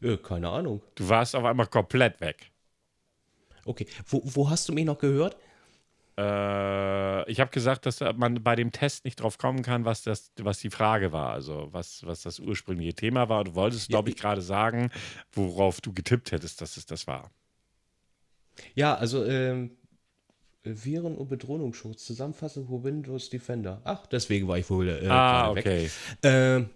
[SPEAKER 2] Äh, keine Ahnung.
[SPEAKER 1] Du warst auf einmal komplett weg.
[SPEAKER 2] Okay. Wo, wo hast du mich noch gehört?
[SPEAKER 1] Äh, ich habe gesagt, dass man bei dem Test nicht drauf kommen kann, was, das, was die Frage war, also was, was das ursprüngliche Thema war. Du wolltest, glaube ich, gerade sagen, worauf du getippt hättest, dass es das war.
[SPEAKER 2] Ja, also ähm, Viren- und Bedrohungsschutz, Zusammenfassung für Windows Defender. Ach, deswegen war ich wohl äh,
[SPEAKER 1] ah, okay.
[SPEAKER 2] weg. Ähm,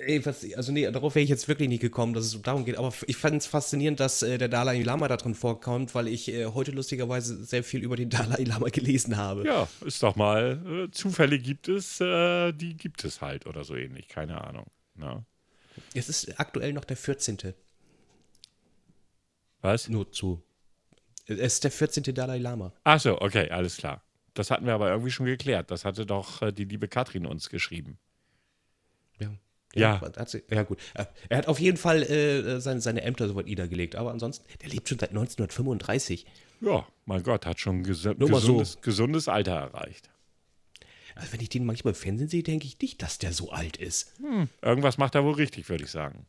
[SPEAKER 2] ey, was, also nee, darauf wäre ich jetzt wirklich nicht gekommen, dass es darum geht. Aber ich fand es faszinierend, dass äh, der Dalai Lama da drin vorkommt, weil ich äh, heute lustigerweise sehr viel über den [laughs] Dalai Lama gelesen habe.
[SPEAKER 1] Ja, ist doch mal, äh, Zufälle gibt es, äh, die gibt es halt oder so ähnlich, keine Ahnung. Na?
[SPEAKER 2] Es ist aktuell noch der 14.
[SPEAKER 1] Was?
[SPEAKER 2] Nur zu. Es ist der 14. Dalai Lama.
[SPEAKER 1] Achso, okay, alles klar. Das hatten wir aber irgendwie schon geklärt. Das hatte doch äh, die liebe Katrin uns geschrieben.
[SPEAKER 2] Ja.
[SPEAKER 1] Ja.
[SPEAKER 2] hat sie- ja, gut. Äh, Er hat auf jeden Fall äh, seine, seine Ämter soweit niedergelegt. Aber ansonsten, der lebt schon seit 1935.
[SPEAKER 1] Ja, mein Gott, hat schon ges
[SPEAKER 2] mal so.
[SPEAKER 1] gesundes, gesundes Alter erreicht.
[SPEAKER 2] Also, wenn ich den manchmal im Fernsehen sehe, denke ich nicht, dass der so alt ist.
[SPEAKER 1] Irgendwas macht er wohl richtig, würde ich sagen.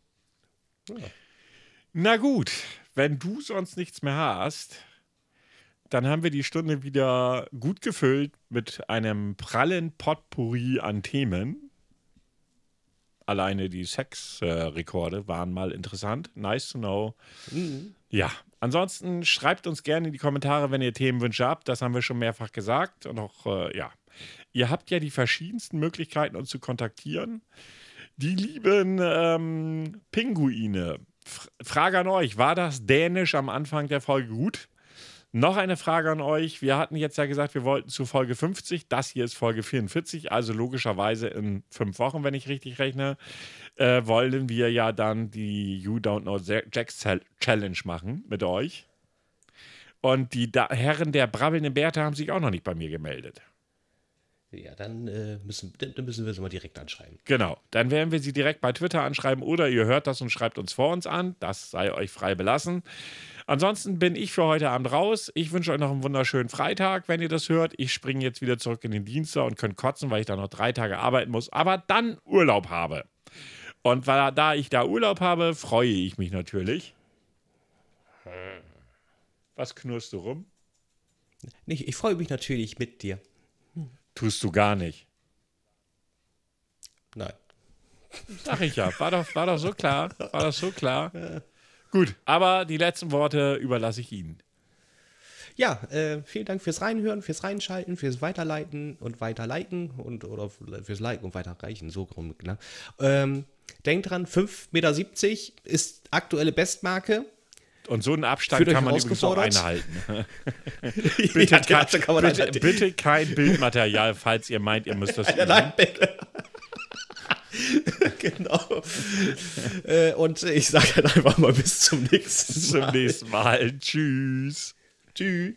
[SPEAKER 1] Na gut, wenn du sonst nichts mehr hast, dann haben wir die Stunde wieder gut gefüllt mit einem prallen Potpourri an Themen. Alleine die Sexrekorde waren mal interessant. Nice to know. Ja, Ansonsten schreibt uns gerne in die Kommentare, wenn ihr Themenwünsche habt. Das haben wir schon mehrfach gesagt. Und auch, äh, ja. Ihr habt ja die verschiedensten Möglichkeiten, uns zu kontaktieren. Die lieben ähm, Pinguine. F Frage an euch: War das Dänisch am Anfang der Folge gut? Noch eine Frage an euch. Wir hatten jetzt ja gesagt, wir wollten zu Folge 50. Das hier ist Folge 44, also logischerweise in fünf Wochen, wenn ich richtig rechne, äh, wollen wir ja dann die You Don't Know Jacks Challenge machen mit euch. Und die da Herren der brabbelnden Bärte haben sich auch noch nicht bei mir gemeldet.
[SPEAKER 2] Ja, dann, äh, müssen, dann müssen wir sie mal direkt anschreiben.
[SPEAKER 1] Genau, dann werden wir sie direkt bei Twitter anschreiben oder ihr hört das und schreibt uns vor uns an. Das sei euch frei belassen. Ansonsten bin ich für heute Abend raus. Ich wünsche euch noch einen wunderschönen Freitag, wenn ihr das hört. Ich springe jetzt wieder zurück in den Dienst und könnt kotzen, weil ich da noch drei Tage arbeiten muss, aber dann Urlaub habe. Und weil, da ich da Urlaub habe, freue ich mich natürlich. Was knurrst du rum?
[SPEAKER 2] Nicht, ich freue mich natürlich mit dir.
[SPEAKER 1] Tust du gar nicht.
[SPEAKER 2] Nein.
[SPEAKER 1] Sag ich ja. War doch, war doch so klar. War doch so klar. Gut, aber die letzten Worte überlasse ich Ihnen.
[SPEAKER 2] Ja, äh, vielen Dank fürs Reinhören, fürs Reinschalten, fürs Weiterleiten und Weiterliken und oder fürs Liken und Weiterreichen, so rum. Genau. Ähm, denkt dran, 5,70 Meter ist aktuelle Bestmarke.
[SPEAKER 1] Und so einen Abstand kann man übrigens auch einhalten. [laughs] bitte,
[SPEAKER 2] Ja,
[SPEAKER 1] kein,
[SPEAKER 2] den kann man
[SPEAKER 1] bitte,
[SPEAKER 2] einhalten.
[SPEAKER 1] bitte kein Bildmaterial, falls ihr meint, ihr müsst das. [laughs]
[SPEAKER 2] Nein, bitte. [laughs] genau. äh, und ich sage dann einfach mal bis zum nächsten Mal.
[SPEAKER 1] Zum nächsten Mal. Tschüss.
[SPEAKER 2] Tschüss.